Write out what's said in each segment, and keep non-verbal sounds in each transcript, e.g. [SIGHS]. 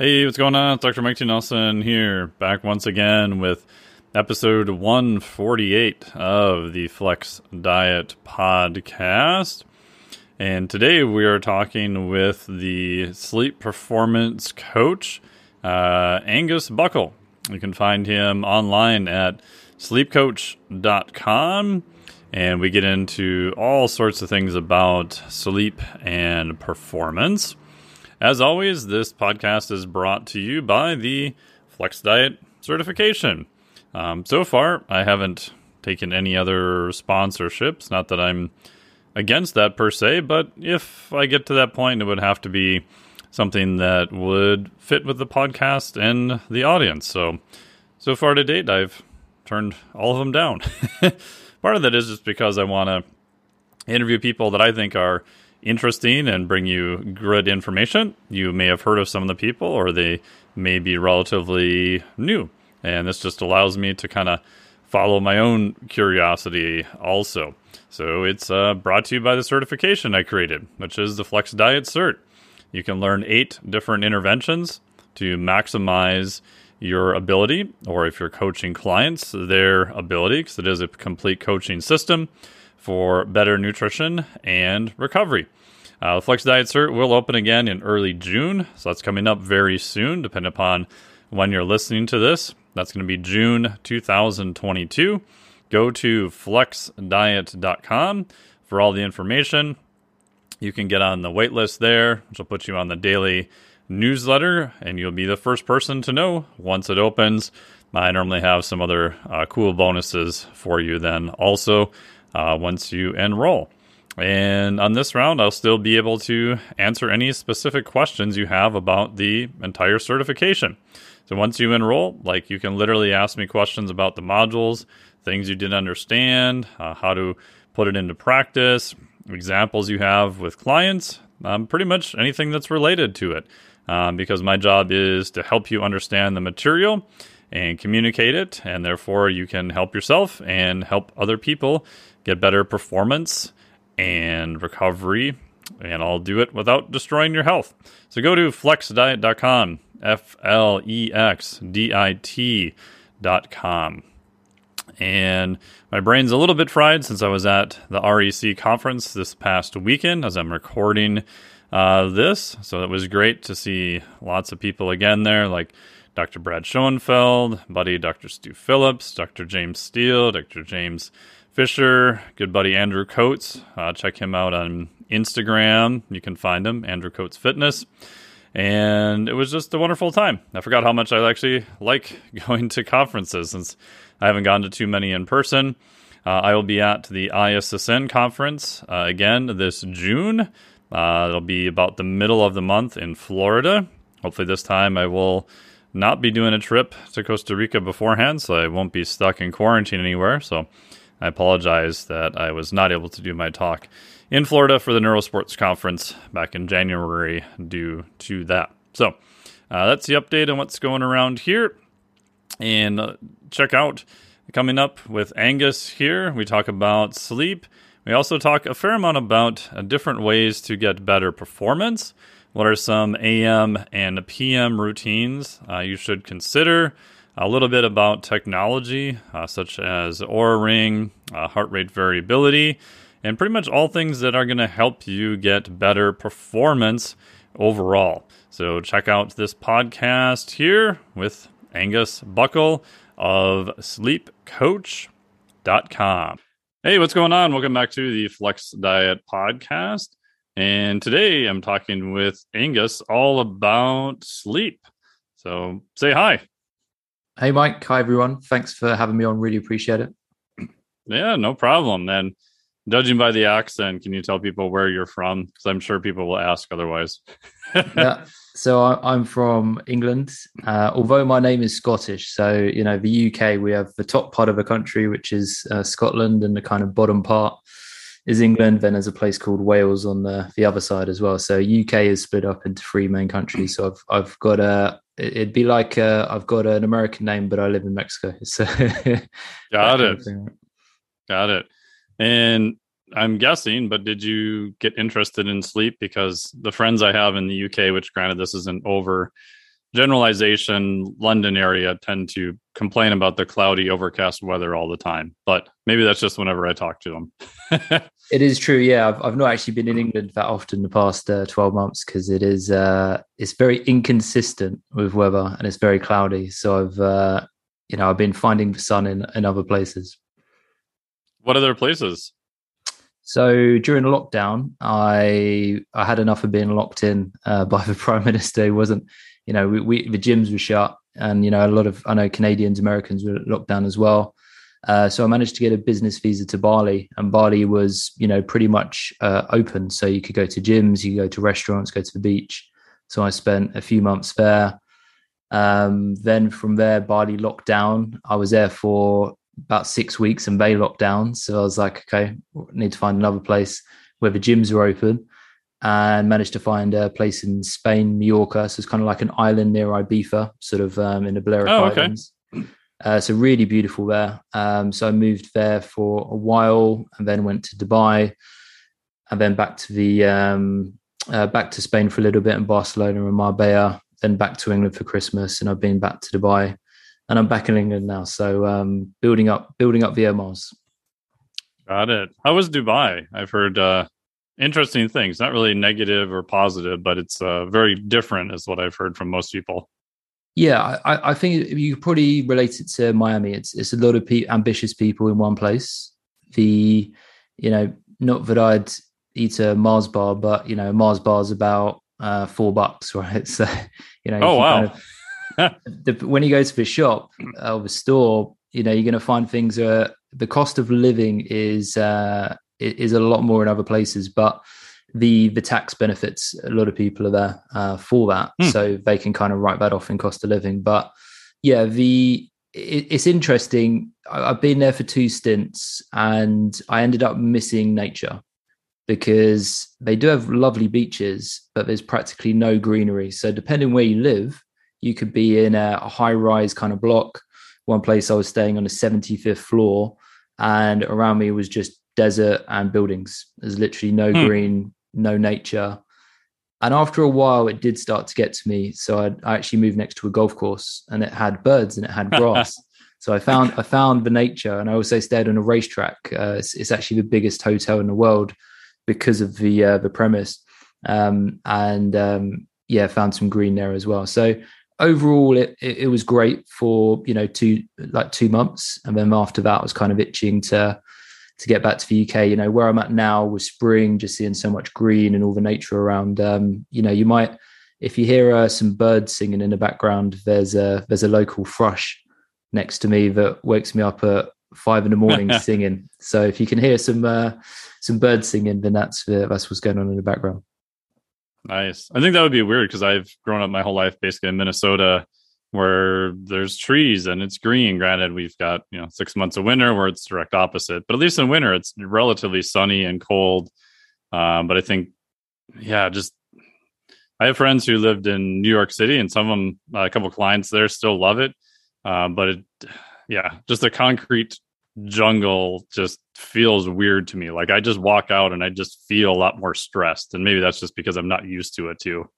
Hey, what's going on? It's Dr. Mike T. Nelson here, back once again with episode 148 of the Flex Diet Podcast. And today we are talking with the sleep performance coach, uh, Angus Buckle. You can find him online at sleepcoach.com. And we get into all sorts of things about sleep and performance. As always, this podcast is brought to you by the Flex Diet certification. Um, so far, I haven't taken any other sponsorships. Not that I'm against that per se, but if I get to that point, it would have to be something that would fit with the podcast and the audience. So, so far to date, I've turned all of them down. [LAUGHS] Part of that is just because I want to interview people that I think are interesting and bring you good information. You may have heard of some of the people, or they may be relatively new. And this just allows me to kind of follow my own curiosity also. So it's uh, brought to you by the certification I created, which is the Flex Diet Cert. You can learn eight different interventions to maximize your ability, or if you're coaching clients, their ability, because it is a complete coaching system for better nutrition and recovery. Uh, the Flex Diet Cert will open again in early June, so that's coming up very soon, depending upon when you're listening to this. That's going to be June 2022. Go to flexdiet.com for all the information. You can get on the waitlist there, which will put you on the daily newsletter, and you'll be the first person to know once it opens. I normally have some other uh, cool bonuses for you then also uh, once you enroll. And on this round, I'll still be able to answer any specific questions you have about the entire certification. So once you enroll, like you can literally ask me questions about the modules, things you didn't understand, uh, how to put it into practice, examples you have with clients, um, pretty much anything that's related to it. Um, because my job is to help you understand the material and communicate it, and therefore you can help yourself and help other people get better performance and recovery, and I'll do it without destroying your health. So go to flexdiet.com, F L E X D I T.com. And my brain's a little bit fried since I was at the REC conference this past weekend as I'm recording uh, this. So it was great to see lots of people again there, like Dr. Brad Schoenfeld, buddy Dr. Stu Phillips, Dr. James Steele, Dr. James Fisher, good buddy Andrew Coates. Uh, check him out on Instagram. You can find him, Andrew Coates Fitness. And it was just a wonderful time. I forgot how much I actually like [LAUGHS] going to conferences since I haven't gone to too many in person. Uh, I will be at the ISSN conference uh, again this June. Uh, it'll be about the middle of the month in Florida. Hopefully, this time I will not be doing a trip to Costa Rica beforehand, so I won't be stuck in quarantine anywhere. So I apologize that I was not able to do my talk in Florida for the Neurosports Conference back in January due to that. So uh, that's the update on what's going around here. And uh, check out coming up with Angus here. We talk about sleep. We also talk a fair amount about uh, different ways to get better performance. What are some AM and PM routines uh, you should consider? A little bit about technology, uh, such as Oura Ring, uh, heart rate variability, and pretty much all things that are going to help you get better performance overall. So, check out this podcast here with Angus Buckle of sleepcoach.com. Hey, what's going on? Welcome back to the Flex Diet Podcast. And today I'm talking with Angus all about sleep. So, say hi. Hey, Mike. Hi, everyone. Thanks for having me on. Really appreciate it. Yeah, no problem. And judging by the accent, can you tell people where you're from? Because I'm sure people will ask otherwise. [LAUGHS] yeah. So I, am from England, uh, although my name is Scottish. So, you know, the UK, we have the top part of the country, which is uh, Scotland, and the kind of bottom part is England. Then there's a place called Wales on the, the other side as well. So UK is split up into three main countries. So I've, I've got a, it'd be like uh, I've got an American name, but I live in Mexico. [LAUGHS] So got it, got it. And I'm guessing, but did you get interested in sleep because the friends I have in the UK, which granted this isn't over generalization, London area tend to complain about the cloudy, overcast weather all the time. But maybe that's just whenever I talk to them. [LAUGHS] it is true. Yeah, I've, I've not actually been in England that often the past uh, twelve months because it is uh, it's very inconsistent with weather and it's very cloudy. So I've uh, you know I've been finding the sun in in other places. What other places? So during lockdown, I I had enough of being locked in uh, [LAUGHS] by the prime minister. He wasn't you know, we, we, the gyms were shut, and you know, a lot of I know Canadians, Americans were locked down as well. Uh, so I managed to get a business visa to Bali, and Bali was, you know, pretty much uh, open. So you could go to gyms, you could go to restaurants, go to the beach. So I spent a few months there. Um, then from there, Bali locked down. I was there for about six weeks, and they locked down. So I was like, okay, need to find another place where the gyms are open and managed to find a place in Spain, Mallorca. So it's kind of like an island near Ibiza, sort of um, in the Balearic oh, okay. Islands. Uh, so really beautiful there. Um, so I moved there for a while, and then went to Dubai, and then back to the um, uh, back to Spain for a little bit in Barcelona and Marbella. Then back to England for Christmas, and I've been back to Dubai, and I'm back in England now. So um, building up building up the air miles. Got it. How was Dubai? I've heard uh, interesting things. Not really negative or positive, but it's uh, very different, is what I've heard from most people. Yeah, I, I think you probably relate it to Miami. It's it's a lot of pe- ambitious people in one place. The you know, not that I'd eat a Mars bar, but you know, Mars bar's about uh, four bucks, [LAUGHS] right? So you know, oh wow. Kind of, [LAUGHS] the, when you go to the shop or the store, you know, you're going to find things. Uh, the cost of living is uh, is a lot more in other places, but the the tax benefits a lot of people are there uh, for that, mm. so they can kind of write that off in cost of living. But yeah, the it, it's interesting. I, I've been there for two stints, and I ended up missing nature because they do have lovely beaches, but there's practically no greenery. So depending where you live, you could be in a, a high rise kind of block. One place I was staying on the 75th floor, and around me was just desert and buildings. There's literally no hmm. green, no nature. And after a while, it did start to get to me. So I, I actually moved next to a golf course, and it had birds and it had [LAUGHS] grass. so I found I found the nature, and I also stayed on a racetrack. Uh, it's, it's, actually the biggest hotel in the world because of the uh, the premise. Um, and um, yeah, found some green there as well. So overall, it, it, it was great for you know two like two months, and then after that, I was kind of itching to to get back to the UK. You know, where I'm at now with spring, just seeing so much green and all the nature around. Um, you know, you might if you hear uh, some birds singing in the background, there's a there's a local thrush next to me that wakes me up at five in the morning [LAUGHS] singing. So if you can hear some uh, some birds singing, then that's uh, that's what's going on in the background. Nice. I think that would be weird because I've grown up my whole life basically in Minnesota where there's trees and it's green. Granted, we've got you know six months of winter where it's direct opposite, but at least in winter it's relatively sunny and cold. Um, but I think, yeah, just I have friends who lived in New York City, and some of them, uh, a couple clients there, still love it. Uh, but it, yeah, just the concrete jungle just feels weird to me. Like I just walk out and I just feel a lot more stressed, and maybe that's just because I'm not used to it too.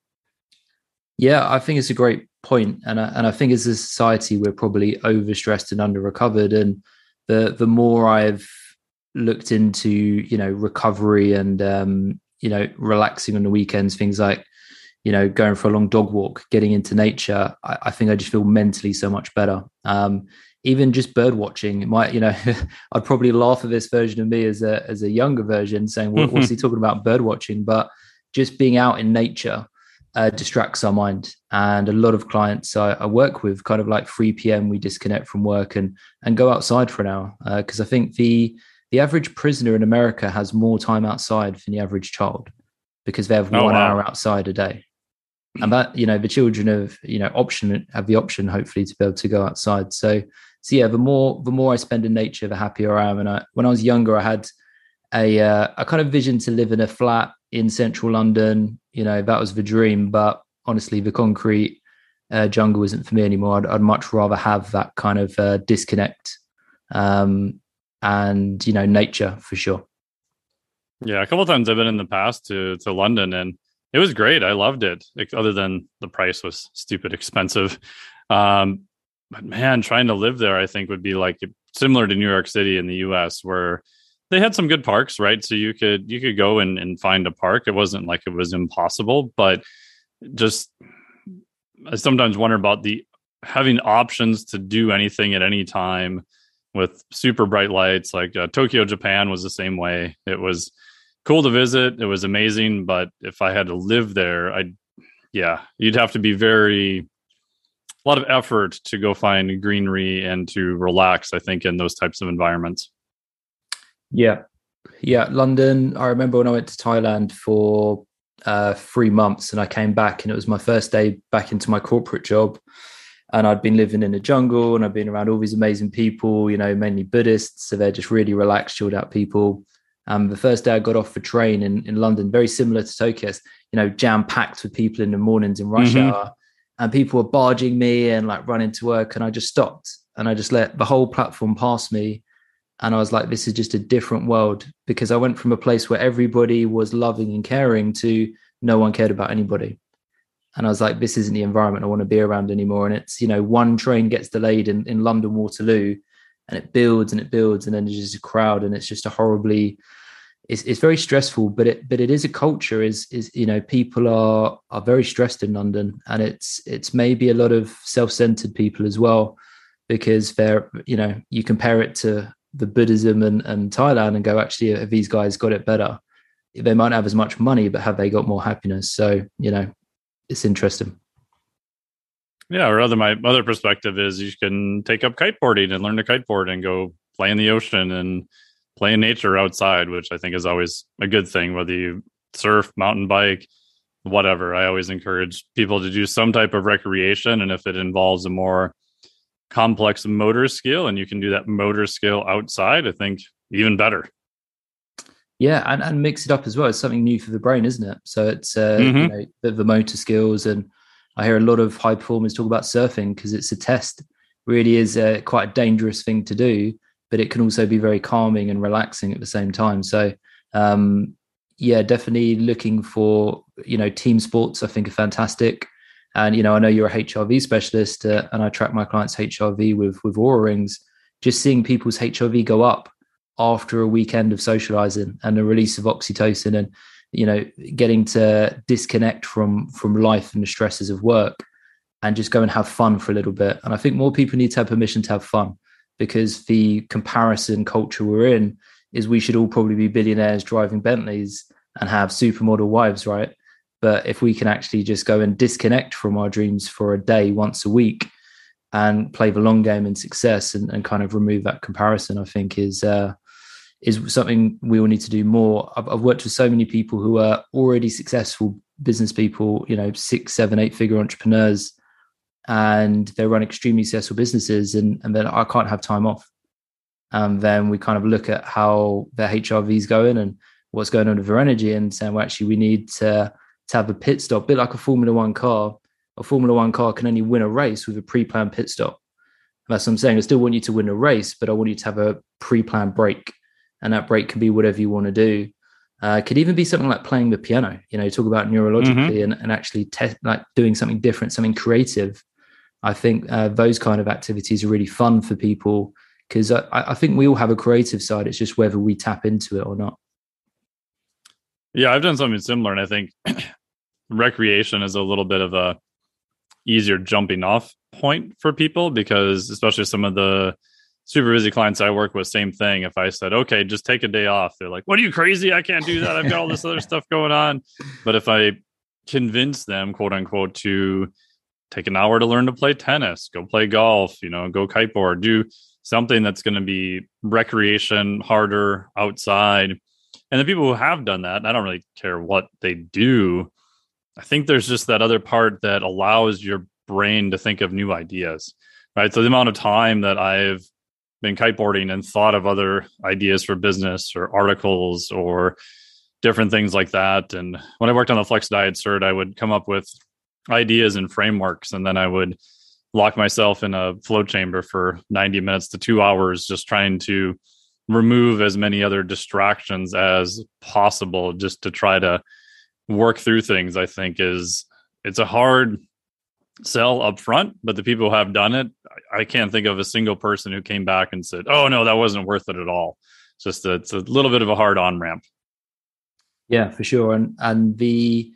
Yeah, I think it's a great point, and I, and I think as a society we're probably overstressed and under recovered, and the the more I've looked into you know recovery and um, you know relaxing on the weekends, things like you know going for a long dog walk, getting into nature, I, I think I just feel mentally so much better. Um, even just bird watching, it might you know [LAUGHS] I'd probably laugh at this version of me as a as a younger version, saying what, what's [LAUGHS] he talking about bird watching, but just being out in nature uh, distracts our mind. And a lot of clients I, I, work with, kind of like 3 p.m., we disconnect from work and and go outside for an hour because uh, I think the the average prisoner in America has more time outside than the average child because they have oh, one wow. hour outside a day. And that you know the children have you know option have the option hopefully to be able to go outside. So so yeah, the more the more I spend in nature, the happier I am. And I, when I was younger, I had a uh, a kind of vision to live in a flat in central London. You know, that was the dream. But honestly, the concrete uh, jungle isn't for me anymore. I'd, I'd, much rather have that kind of uh, disconnect um, and, you know, nature for sure. Yeah, a couple times I've been in the past to to London, and it was great. I loved it. Other than the price was stupid expensive. Um, but man, trying to live there, I think would be like similar to New York City in the U.S., where they had some good parks, right? So you could you could go and, and find a park. It wasn't like it was impossible, but just I sometimes wonder about the having options to do anything at any time with super bright lights. Like uh, Tokyo, Japan was the same way. It was cool to visit. It was amazing, but if I had to live there, I, yeah, you'd have to be very a lot of effort to go find greenery and to relax. I think in those types of environments. Yeah, yeah. London. I remember when I went to Thailand for uh, three months, and I came back, and it was my first day back into my corporate job. And I'd been living in the jungle, and I'd been around all these amazing people. You know, mainly Buddhists, so they're just really relaxed, chilled out people. Um, the first day I got off the train in, in London, very similar to Tokyo, you know, jam packed with people in the mornings in rush mm-hmm. hour. And people were barging me and like running to work. And I just stopped and I just let the whole platform pass me. And I was like, this is just a different world because I went from a place where everybody was loving and caring to no one cared about anybody. And I was like, this isn't the environment I want to be around anymore. And it's, you know, one train gets delayed in, in London Waterloo and it builds and it builds and then there's just a crowd and it's just a horribly it's, it's very stressful but it but it is a culture is is you know people are are very stressed in london and it's it's maybe a lot of self-centered people as well because they're you know you compare it to the buddhism and, and thailand and go actually have these guys got it better they might not have as much money but have they got more happiness so you know it's interesting yeah, or other my other perspective is you can take up kiteboarding and learn to kiteboard and go play in the ocean and play in nature outside, which I think is always a good thing, whether you surf, mountain bike, whatever. I always encourage people to do some type of recreation. And if it involves a more complex motor skill and you can do that motor skill outside, I think even better. Yeah, and, and mix it up as well. It's something new for the brain, isn't it? So it's uh, mm-hmm. you know, the, the motor skills and I hear a lot of high performers talk about surfing because it's a test. Really is a, quite a dangerous thing to do, but it can also be very calming and relaxing at the same time. So, um, yeah, definitely looking for you know team sports. I think are fantastic. And you know, I know you're a HRV specialist, uh, and I track my clients' HRV with with Oura rings. Just seeing people's HRV go up after a weekend of socializing and the release of oxytocin and you know getting to disconnect from from life and the stresses of work and just go and have fun for a little bit and i think more people need to have permission to have fun because the comparison culture we're in is we should all probably be billionaires driving bentleys and have supermodel wives right but if we can actually just go and disconnect from our dreams for a day once a week and play the long game in success and, and kind of remove that comparison i think is uh, is something we all need to do more. I've, I've, worked with so many people who are already successful business people, you know, six, seven, eight figure entrepreneurs, and they run extremely successful businesses, and, and then I can't have time off. And then we kind of look at how their HRV is going and what's going on with their energy, and saying, well, actually, we need to, to have a pit stop, a bit like a Formula One car. A Formula One car can only win a race with a pre planned pit stop. That's what I'm saying. I still want you to win a race, but I want you to have a pre planned break and that break can be whatever you want to do. Uh, could even be something like playing the piano. You know, talk about neurologically mm-hmm. and, and actually te- like doing something different, something creative. I think uh, those kind of activities are really fun for people because I, I, think we all have a creative side. It's just whether we tap into it or not. Yeah, I've done something similar, and I think recreation is a little bit of a easier jumping off point for people because, especially some of the super busy clients I work with, same thing. If I said, okay, just take a day off, they're like, what are you crazy? I can't do that. I've got all this other stuff going on. But if I convince them, quote unquote, to take an hour to learn to play tennis, go play golf, you know, go kiteboard, do something that's going to be recreation, harder outside. And the people who have done that, I don't really care what they do. I think there's just that other part that allows your brain to think of new ideas, right? So the amount of time that I've been kiteboarding and thought of other ideas for business or articles or different things like that. And when I worked on the Flex Diet Cert, I would come up with ideas and frameworks, and then I would lock myself in a flow chamber for 90 minutes to two hours, just trying to remove as many other distractions as possible, just to try to work through things, I think is it's a hard sell up front, but the people who have done it, I can't think of a single person who came back and said, "Oh no, that wasn't worth it at all." It's just a, it's a little bit of a hard on ramp. Yeah, for sure. And and the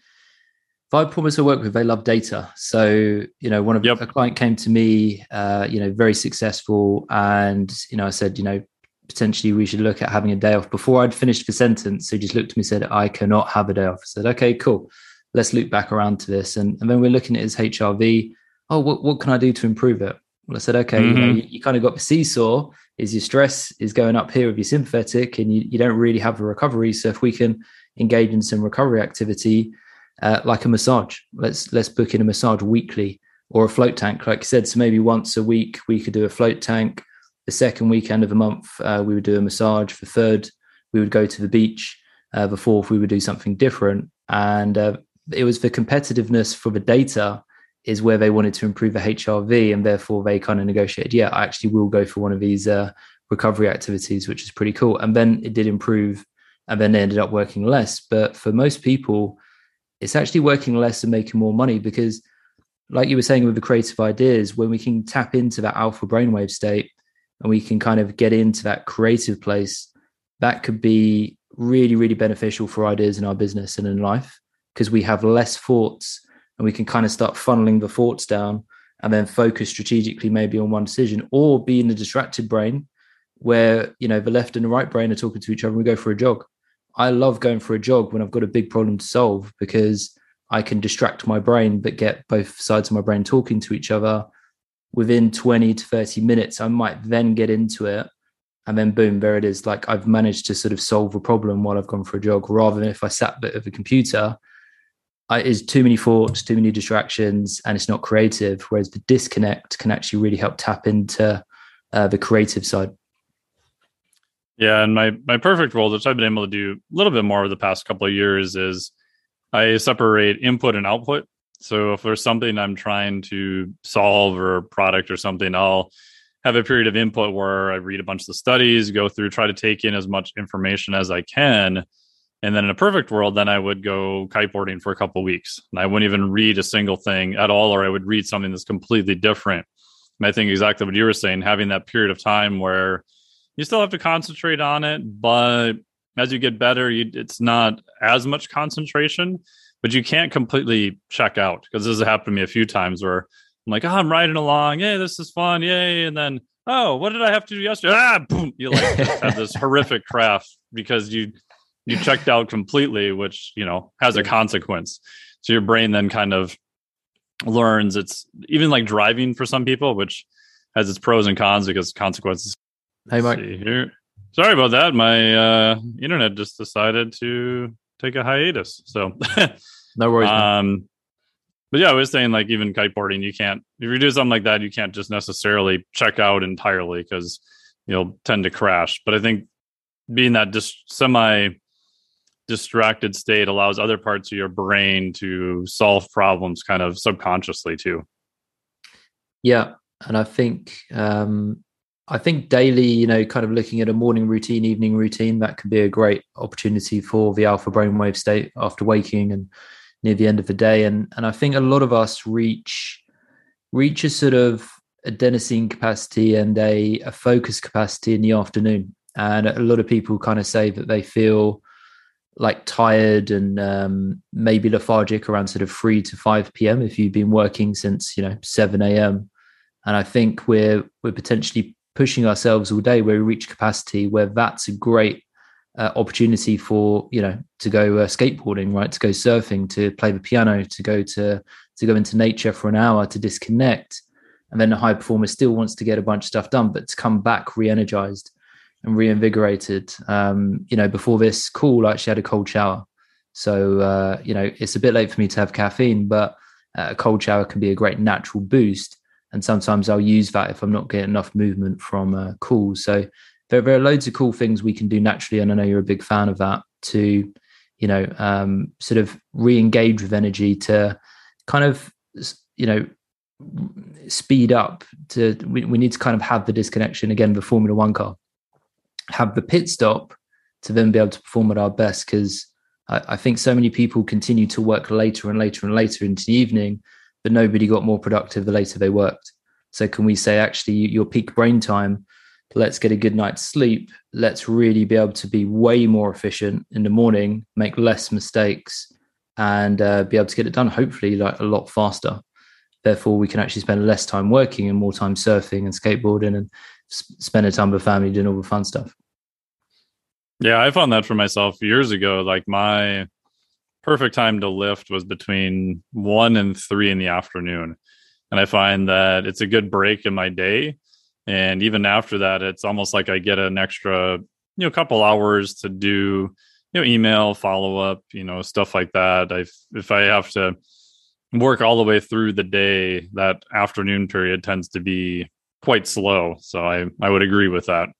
Vibe Performance I work with, they love data. So, you know, one of yep. a client came to me, uh, you know, very successful. And, you know, I said, you know, potentially we should look at having a day off. Before I'd finished the sentence, he just looked at me and said, I cannot have a day off. I said, okay, cool. Let's loop back around to this. And, and then we're looking at his HRV. Oh, what, what can I do to improve it? Well, I said, okay, mm-hmm. you, know, mm-hmm. you, you, kind of got the seesaw. Is your stress is going up here with your sympathetic, and you, you don't really have a recovery. So if we can engage in some recovery activity, uh, like a massage. Let's let's book in a massage weekly or a float tank, like I said. So maybe once a week we could do a float tank. The second weekend of the month uh, we would do a massage. The third we would go to the beach. Uh, the fourth we would do something different. And uh, it was the competitiveness for the data is where they wanted to improve the HRV, and therefore they kind of negotiated. Yeah, I actually will go for one of these uh, recovery activities, which is pretty cool. And then it did improve, and then they ended up working less. But for most people, it's actually working less and making more money because like you were saying with the creative ideas when we can tap into that alpha brainwave state and we can kind of get into that creative place that could be really really beneficial for ideas in our business and in life because we have less thoughts and we can kind of start funneling the thoughts down and then focus strategically maybe on one decision or be in the distracted brain where you know the left and the right brain are talking to each other and we go for a jog. I love going for a jog when I've got a big problem to solve because I can distract my brain, but get both sides of my brain talking to each other within 20 to 30 minutes. I might then get into it. And then boom, there it is. Like I've managed to sort of solve a problem while I've gone for a jog, rather than if I sat bit of a computer, I, it's too many thoughts, too many distractions, and it's not creative. Whereas the disconnect can actually really help tap into uh, the creative side. Yeah, and my my perfect role, which I've been able to do a little bit more over the past couple of years, is I separate input and output. So if there's something I'm trying to solve or product or something, I'll have a period of input where I read a bunch of the studies, go through, try to take in as much information as I can. And then in a perfect world, then I would go kiteboarding for a couple weeks. And I wouldn't even read a single thing at all, or I would read something that's completely different. And I think exactly what you were saying, having that period of time where you still have to concentrate on it, but as you get better, you, it's not as much concentration, but you can't completely check out because this has happened to me a few times where I'm like, oh, I'm riding along, yay, this is fun, yay, and then oh, what did I have to do yesterday? Ah, boom! You like have this [LAUGHS] horrific craft because you you checked out completely, which you know has a consequence. So your brain then kind of learns it's even like driving for some people, which has its pros and cons because consequences Hey, Mike. here. Sorry about that. My uh, internet just decided to take a hiatus. So [LAUGHS] no worries. Um, but yeah, I was saying like even kiteboarding, you can't if you do something like that, you can't just necessarily check out entirely because you'll tend to crash. But I think being that dis- semi distracted state allows other parts of your brain to solve problems kind of subconsciously too. Yeah, and I think um, I think daily, you know, kind of looking at a morning routine, evening routine, that could be a great opportunity for the alpha brainwave state after waking and near the end of the day. And and I think a lot of us reach reach a sort of adenosine capacity and a, a focus capacity in the afternoon. And a lot of people kind of say that they feel like tired and um, maybe lethargic around sort of 3 to 5 p.m. if you've been working since, you know, 7 a.m. And I think we're we're potentially pushing ourselves all day where we reach capacity where that's a great uh, opportunity for you know to go uh, skateboarding right? To go surfing to play the piano to go to to go into nature for an hour to disconnect. And then the high performer still wants to get a bunch of stuff done but to come back re-energized and reinvigorated. Um, you know before this call i actually had a cold shower. So uh, you know it's a bit late for me to have caffeine but uh, a cold shower can be a great natural boost and sometimes I'll use that if I'm not getting enough movement from uh, calls. So there, there, are loads of cool things we can do naturally, and I know you're a big fan of that to, you know, um, sort of re-engage with energy to kind of, you know, speed up. To we, we need to kind of have the disconnection again. The Formula One car, have the pit stop to then be able to perform at our best because I, I think so many people continue to work later and later and later into the evening, but nobody got more productive the later they worked. So can we say actually your peak brain time? Let's get a good night's sleep. Let's really be able to be way more efficient in the morning, make less mistakes, and uh, be able to get it done. Hopefully, like a lot faster. Therefore, we can actually spend less time working and more time surfing and skateboarding and spend a time with family doing all the fun stuff. Yeah, I found that for myself years ago. Like my perfect time to lift was between one and three in the afternoon. And I find that it's a good break in my day. And even after that, it's almost like I get an extra, you know, couple hours to do, you know, email follow up, you know, stuff like that. I if I have to work all the way through the day, that afternoon period tends to be quite slow. So I I would agree with that.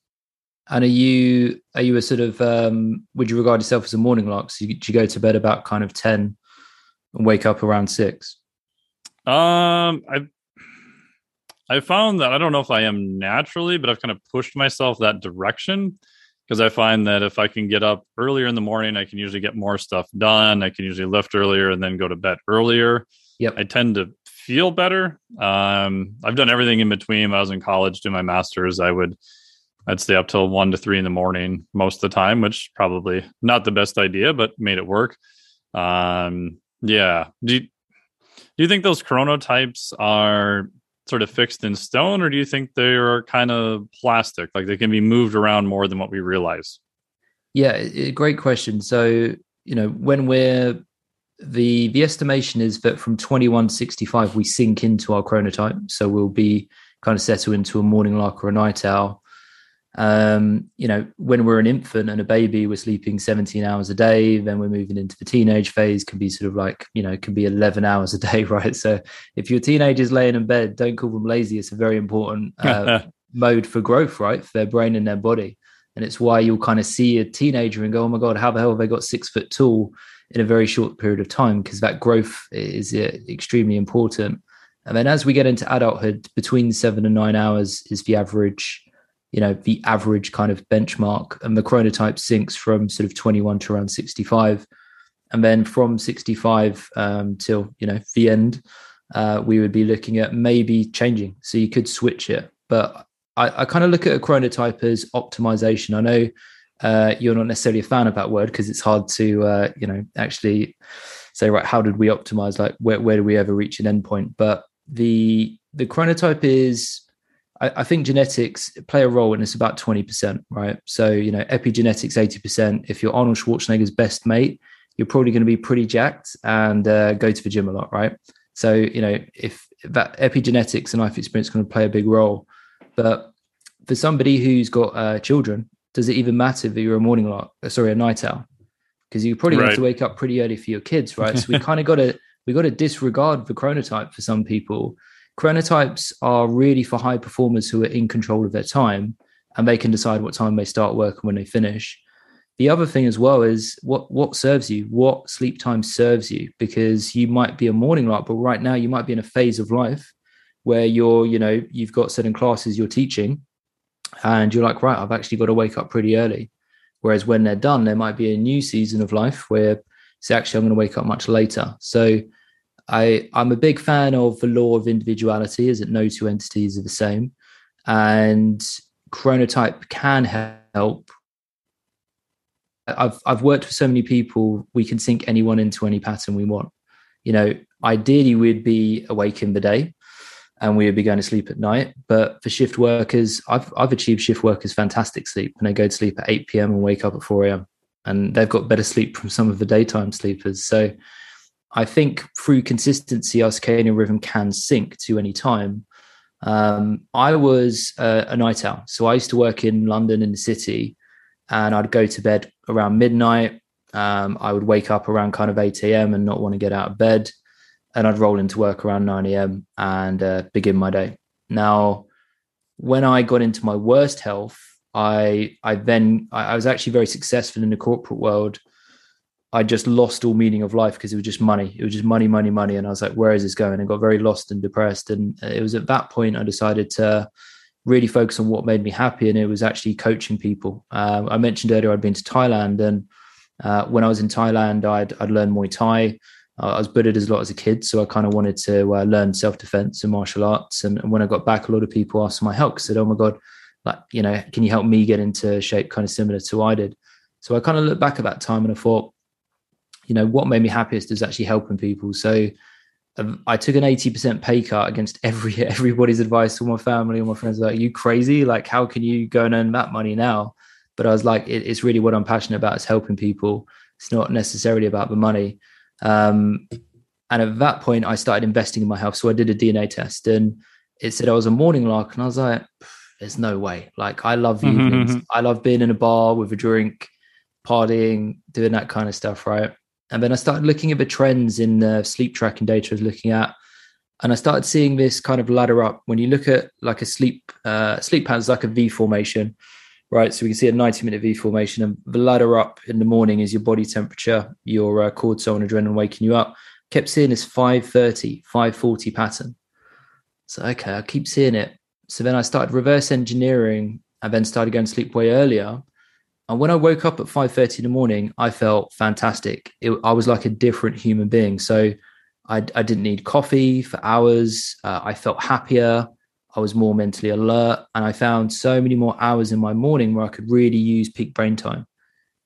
And are you are you a sort of um, would you regard yourself as a morning lark? So you, do you go to bed about kind of ten and wake up around six? Um, I I found that I don't know if I am naturally, but I've kind of pushed myself that direction because I find that if I can get up earlier in the morning, I can usually get more stuff done. I can usually lift earlier and then go to bed earlier. Yep. I tend to feel better. Um, I've done everything in between. When I was in college doing my master's, I would I'd stay up till one to three in the morning most of the time, which probably not the best idea, but made it work. Um, yeah. Do you, do you think those chronotypes are sort of fixed in stone, or do you think they are kind of plastic, like they can be moved around more than what we realize? Yeah, great question. So you know when we're the the estimation is that from 2165 we sink into our chronotype so we'll be kind of settle into a morning lark or a night owl um, you know, when we're an infant and a baby, we're sleeping 17 hours a day. Then we're moving into the teenage phase, can be sort of like, you know, can be 11 hours a day, [LAUGHS] right? So if your teenager's laying in bed, don't call them lazy. It's a very important [LAUGHS] uh, mode for growth, right? For their brain and their body. And it's why you'll kind of see a teenager and go, oh my God, how the hell have they got six foot tall in a very short period of time? Because that growth is uh, extremely important. And then as we get into adulthood, between seven and nine hours is the average you know the average kind of benchmark and the chronotype syncs from sort of 21 to around 65 and then from 65 um, till you know the end uh, we would be looking at maybe changing. So you could switch it. But i, I kind of look at a chronotype as optimization. I know uh, you're not necessarily a fan of that word because it's hard to uh, you know actually say right how did we optimize? Like where, where do we ever reach an endpoint? But the the chronotype is I, I, think genetics play a role and it's about 20%, right? So, you know, epigenetics 80%. If you're Arnold Schwarzenegger's best mate, you're probably going to be pretty jacked and uh, go to the gym a lot, right? So, you know, if that epigenetics and life experience going to play a big role. But for somebody who's got uh, children, does it even matter that you're a morning lark, uh, sorry, a night owl? Because you probably right. have to wake up pretty early for your kids, right? So we [LAUGHS] kind of got to we got to disregard the chronotype for some people Chronotypes are really for high performers who are in control of their time and they can decide what time they start work and when they finish. The other thing as well is what what serves you, what sleep time serves you, because you might be a morning lark, but right now you might be in a phase of life where you're, you know, you've got certain classes you're teaching, and you're like, right, I've actually got to wake up pretty early. Whereas when they're done, there might be a new season of life where it's actually I'm going to wake up much later. So I, I'm a big fan of the law of individuality, is that no two entities are the same. And chronotype can help. I've I've worked with so many people, we can sync anyone into any pattern we want. You know, ideally we'd be awake in the day and we would be going to sleep at night. But for shift workers, I've I've achieved shift workers fantastic sleep and they go to sleep at 8 p.m. and wake up at 4 a.m. And they've got better sleep from some of the daytime sleepers. So I think through consistency, our circadian rhythm can sync to any time. Um, I was uh, a night owl, so I used to work in London in the city, and I'd go to bed around midnight. Um, I would wake up around kind of eight a.m. and not want to get out of bed, and I'd roll into work around nine a.m. and uh, begin my day. Now, when I got into my worst health, I I then I, I was actually very successful in the corporate world I just lost all meaning of life because it was just money. It was just money, money, money. And I was like, where is this going? And got very lost and depressed. And it was at that point I decided to really focus on what made me happy. And it was actually coaching people. Um, I mentioned earlier I'd been to Thailand and Uh, when I was in Thailand, I'd, I'd learned Muay Thai. Uh, I was bullied as a lot as a kid, so I kind of wanted to uh, learn self defense and martial arts. And, and, when I got back, a lot of people asked for my help. Said, "Oh my god, like you know, can you help me get into shape, kind of similar to I did?" So I kind of looked back at that time and I thought, you know, what made me happiest is actually helping people. So um, I took an 80% pay cut against every [LAUGHS] everybody's advice. All my family, all my friends were like, you crazy? Like, how can you go and earn that money now? But I was like, it, it's really what I'm passionate about is helping people. It's not necessarily about the money. Um, and at that point, I started investing in my health. So I did a DNA test and it said I was a morning lark. And I was like, there's no way. Like, I love mm-hmm, evenings. Mm-hmm. I love being in a bar with a drink, partying, doing that kind of stuff, right? And then I started looking at the trends in the sleep tracking data I was looking at. And I started seeing this kind of ladder up. When you look at like a sleep uh, sleep pattern is like a V formation, right? So we can see a 90 minute V formation. And the ladder up in the morning is your body temperature, your uh, cortisol and adrenaline waking you up. Kept seeing this 530, 540 pattern. So, okay, I keep seeing it. So then I started reverse engineering and then started going to sleep way earlier and when I woke up at 5:30 in the morning, I felt fantastic. It, I was like a different human being. So I, I didn't need coffee for hours. Uh, I felt happier. I was more mentally alert, and I found so many more hours in my morning where I could really use peak brain time.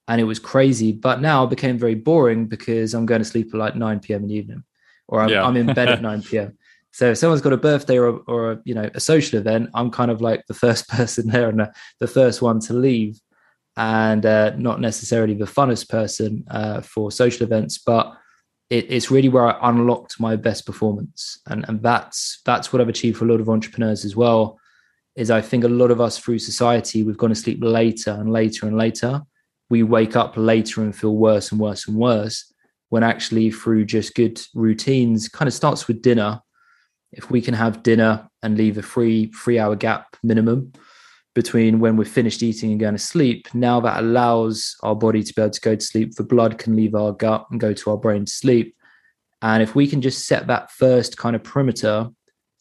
And it was crazy. But now it became very boring because I'm going to sleep at like 9 p.m. in the evening, or I'm, yeah. I'm in bed at [LAUGHS] 9 p.m. So if someone's got a birthday or, or a, you know a social event, I'm kind of like the first [LAUGHS] person there and the, the first one to leave and uh, not necessarily the funnest person uh, for social events, but it, it's really where I unlocked my best performance, and and that's that's what I've achieved for a lot of entrepreneurs as well. Is I think a lot of us through society we've gone to sleep later and later and later. We wake up later and feel worse and worse and worse. When actually through just good routines, kind of starts with dinner. If we can have dinner and leave a free three hour gap minimum, between when we're finished eating and going to sleep, now that allows our body to be able to go to sleep. The blood can leave our gut and go to our brain to sleep. And if we can just set that first kind of perimeter,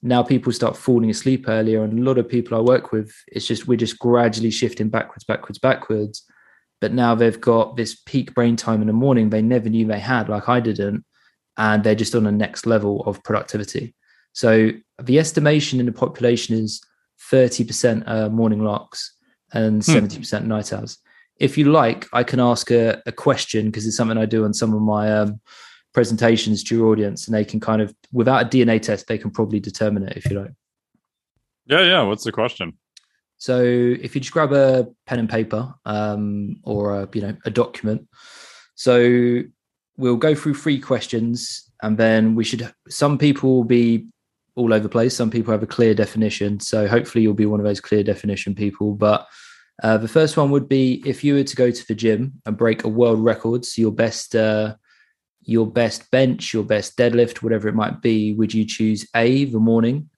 now people start falling asleep earlier. And a lot of people I work with, it's just we're just gradually shifting backwards, backwards, backwards. But now they've got this peak brain time in the morning they never knew they had, like I didn't. And they're just on the next level of productivity. So the estimation in the population is 30% uh, morning larks and 70% hmm. night owls. If you like, I can ask a, a question because it's something I do on some of my um, presentations to your audience, and they can kind of, without a DNA test, they can probably determine it if you like. Yeah, yeah. What's the question? So if you just grab a pen and paper um, or a, you know a document, so we'll go through three questions, and then we should. Some people will be all over place. Some people have a clear definition. So hopefully you'll be one of those clear definition people. But uh, the first one would be if you were to go to the gym and break a world record, so your best uh, your best bench, your best deadlift, whatever it might be, would you choose A the morning,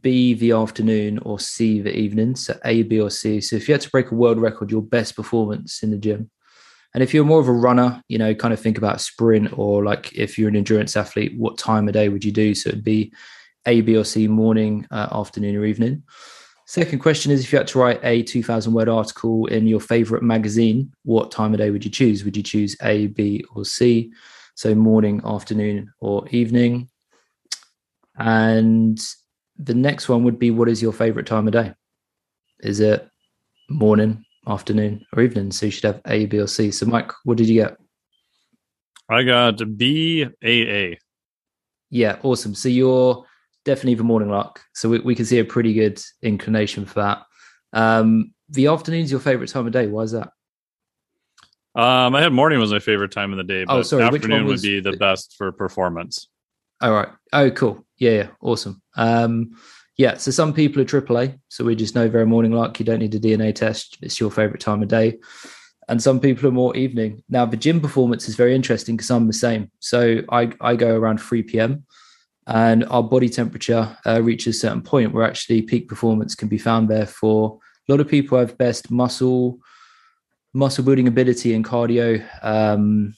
B the afternoon, or C the evening? So A, B, or C. So if you had to break a world record, your best performance in the gym. And if you're more of a runner, you know, kind of think about sprint or like if you're an endurance athlete, what time of day would you do? So it'd be a, B, or C morning, uh, afternoon, or evening. Second question is if you had to write a 2000 word article in your favorite magazine, what time of day would you choose? Would you choose A, B, or C? So morning, afternoon, or evening. And the next one would be what is your favorite time of day? Is it morning, afternoon, or evening? So you should have A, B, or C. So, Mike, what did you get? I got B, A, A. Yeah, awesome. So you're definitely the morning lark. So we, we can see a pretty good inclination for that. Um, the afternoon's your favorite time of day. Why is that? Um, I had morning was my favorite time of the day, oh, but oh, sorry, afternoon was... would be the best for performance. All right. Oh, cool. Yeah, yeah. Awesome. Um, yeah. So some people are AAA. So we just know very morning lark. You don't need a DNA test. It's your favorite time of day. And some people are more evening. Now the gym performance is very interesting because I'm the same. So I, I go around 3 p.m and our body temperature uh, reaches a certain point where actually peak performance can be found there for a lot of people have best muscle muscle building ability and cardio um,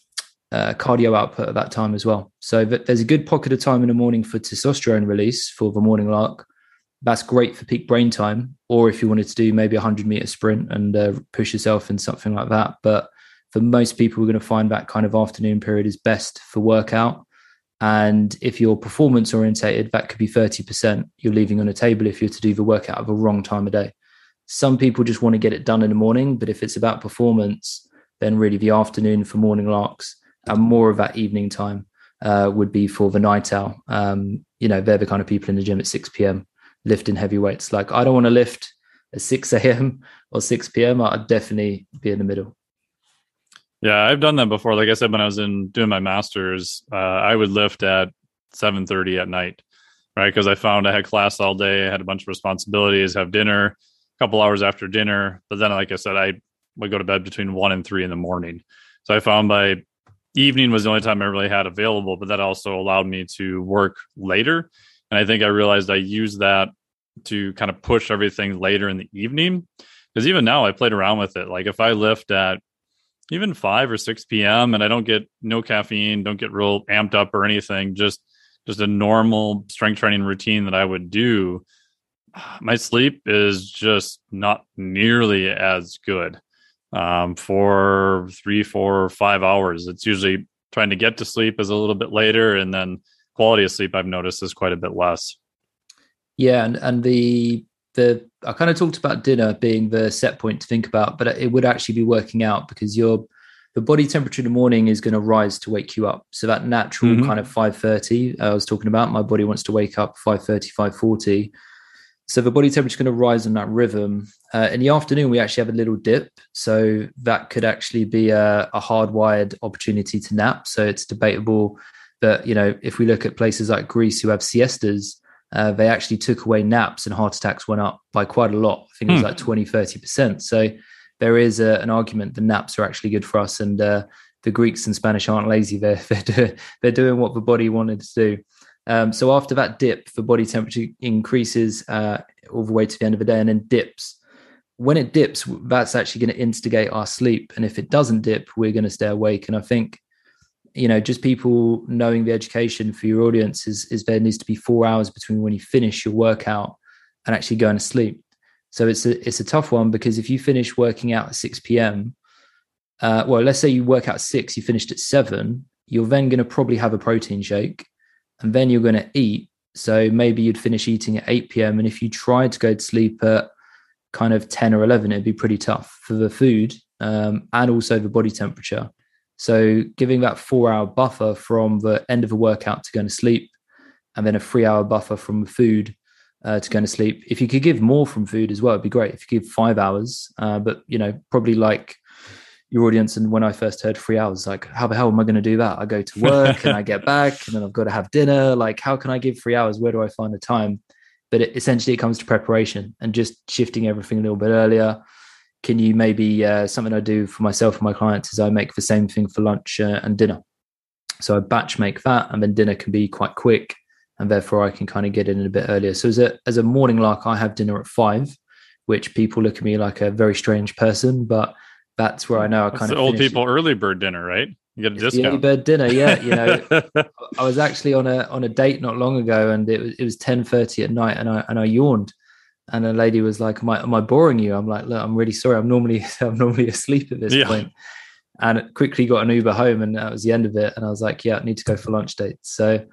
uh, cardio output at that time as well. So there's a good pocket of time in the morning for testosterone release for the morning lark. That's great for peak brain time or if you wanted to do maybe a 100 meter sprint and uh, push yourself in something like that. But for most people, we're going to find that kind of afternoon period is best for workout. And if you're performance orientated, that could be 30% you're leaving on a table if you're to do the workout at the wrong time of day. Some people just want to get it done in the morning, but if it's about performance, then really the afternoon for morning larks and more of that evening time uh, would be for the night owl. Um, you know, they're the kind of people in the gym at 6 p.m. lifting heavy weights. Like, I don't want to lift at 6 a.m. or 6 p.m. I'd definitely be in the middle. Yeah, I've done that before. Like I said, when I was in doing my masters, uh, I would lift at 7:30 at night, right? Because I found I had class all day, I had a bunch of responsibilities, have dinner, a couple hours after dinner. But then, like I said, I would go to bed between one and three in the morning. So I found by evening was the only time I really had available, but that also allowed me to work later. And I think I realized I used that to kind of push everything later in the evening. Because even now, I played around with it. Like if I lift at even 5 or 6 p.m. and I don't get no caffeine, don't get real amped up or anything, just just a normal strength training routine that I would do, [SIGHS] my sleep is just not nearly as good um, for three, four, five hours. It's usually trying to get to sleep is a little bit later, and then quality of sleep I've noticed is quite a bit less. Yeah, and and the the I kind of talked about dinner being the set point to think about, but it would actually be working out because your the body temperature in the morning is going to rise to wake you up. So that natural mm-hmm. kind of 5:30 I was talking about, my body wants to wake up 5:30, 5:40. So the body temperature is going to rise on that rhythm. Uh, in the afternoon, we actually have a little dip, so that could actually be a, a hardwired opportunity to nap. So it's debatable but you know if we look at places like Greece who have siestas, uh, they actually took away naps and heart attacks went up by quite a lot. I think it was hmm. like 20, 30%. So there is a, an argument that naps are actually good for us. And uh, the Greeks and Spanish aren't lazy. [LAUGHS] They're, they're, do, they're doing what the body wanted to do. Um, so after that dip, the body temperature increases uh, all the way to the end of the day and then dips. When it dips, that's actually going to instigate our sleep. And if it doesn't dip, we're going to stay awake. And I think you know just people knowing the education for your audience is, is there needs to be four hours between when you finish your workout and actually going to sleep. So it's a it's a tough one because if you finish working out at 6 p.m uh, well let's say you work out 6 you finished at 7 you're then going to probably have a protein shake and then you're going to eat. So maybe you'd finish eating at 8 p.m and if you tried to go to sleep at kind of 10 or 11 it'd be pretty tough for the food um, and also the body temperature so giving that four hour buffer from the end of a workout to going to sleep, and then a three hour buffer from food uh, to going to sleep. If you could give more from food as well, it'd be great. If you give five hours, uh, but you know, probably like your audience. And when I first heard three hours, like, how the hell am I going to do that? I go to work and I get [LAUGHS] back, and then I've got to have dinner. Like, how can I give three hours? Where do I find the time? But it, essentially, it comes to preparation and just shifting everything a little bit earlier can you maybe uh, something I do for myself and my clients is I make the same thing for lunch uh, and dinner. So I batch make that, and then dinner can be quite quick, and therefore I can kind of get in a bit earlier. So as a as a morning lark, I have dinner at five, which people look at me like a very strange person, but that's where I know I that's kind of old people it. early bird dinner, right? You get a discount. early bird dinner, yeah. You know, [LAUGHS] I was actually on a on a date not long ago, and it was it was ten thirty at night, and I and I yawned and a lady was like, "Am I, am I boring you?" I'm like, "Look, I'm really sorry. I'm normally [LAUGHS] I'm normally asleep at this yeah. point." And quickly got an Uber home, and that was the end of it. And I was like, "Yeah, I need to go for lunch dates." So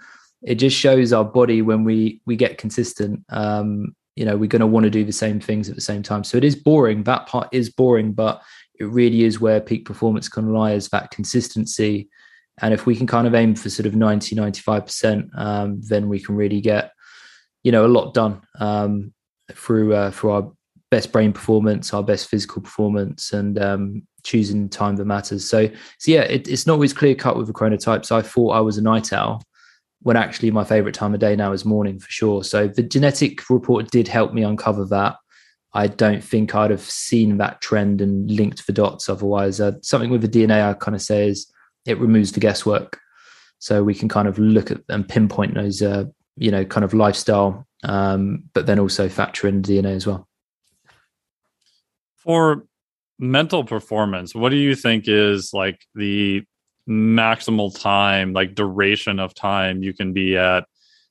it just shows our body when we we get consistent. Um, you know, we're going to want to do the same things at the same time. So it is boring. That part is boring, but it really is where peak performance can lie is that consistency. And if we can kind of aim for sort of 90, 95%, um, then we can really get, you know, a lot done. Um, through uh, through our best brain performance, our best physical performance, and um, choosing time that matters. So, so yeah, it, it's not always clear cut with the chronotypes. I thought I was a night owl when actually my favorite time of day now is morning for sure. So the genetic report did help me uncover that. I don't think I'd have seen that trend and linked the dots otherwise. Uh, something with the DNA, I kind of say is it removes the guesswork. So we can kind of look at and pinpoint those, uh, you know, kind of lifestyle um, but then also factor in DNA as well. For mental performance, what do you think is like the maximal time, like duration of time you can be at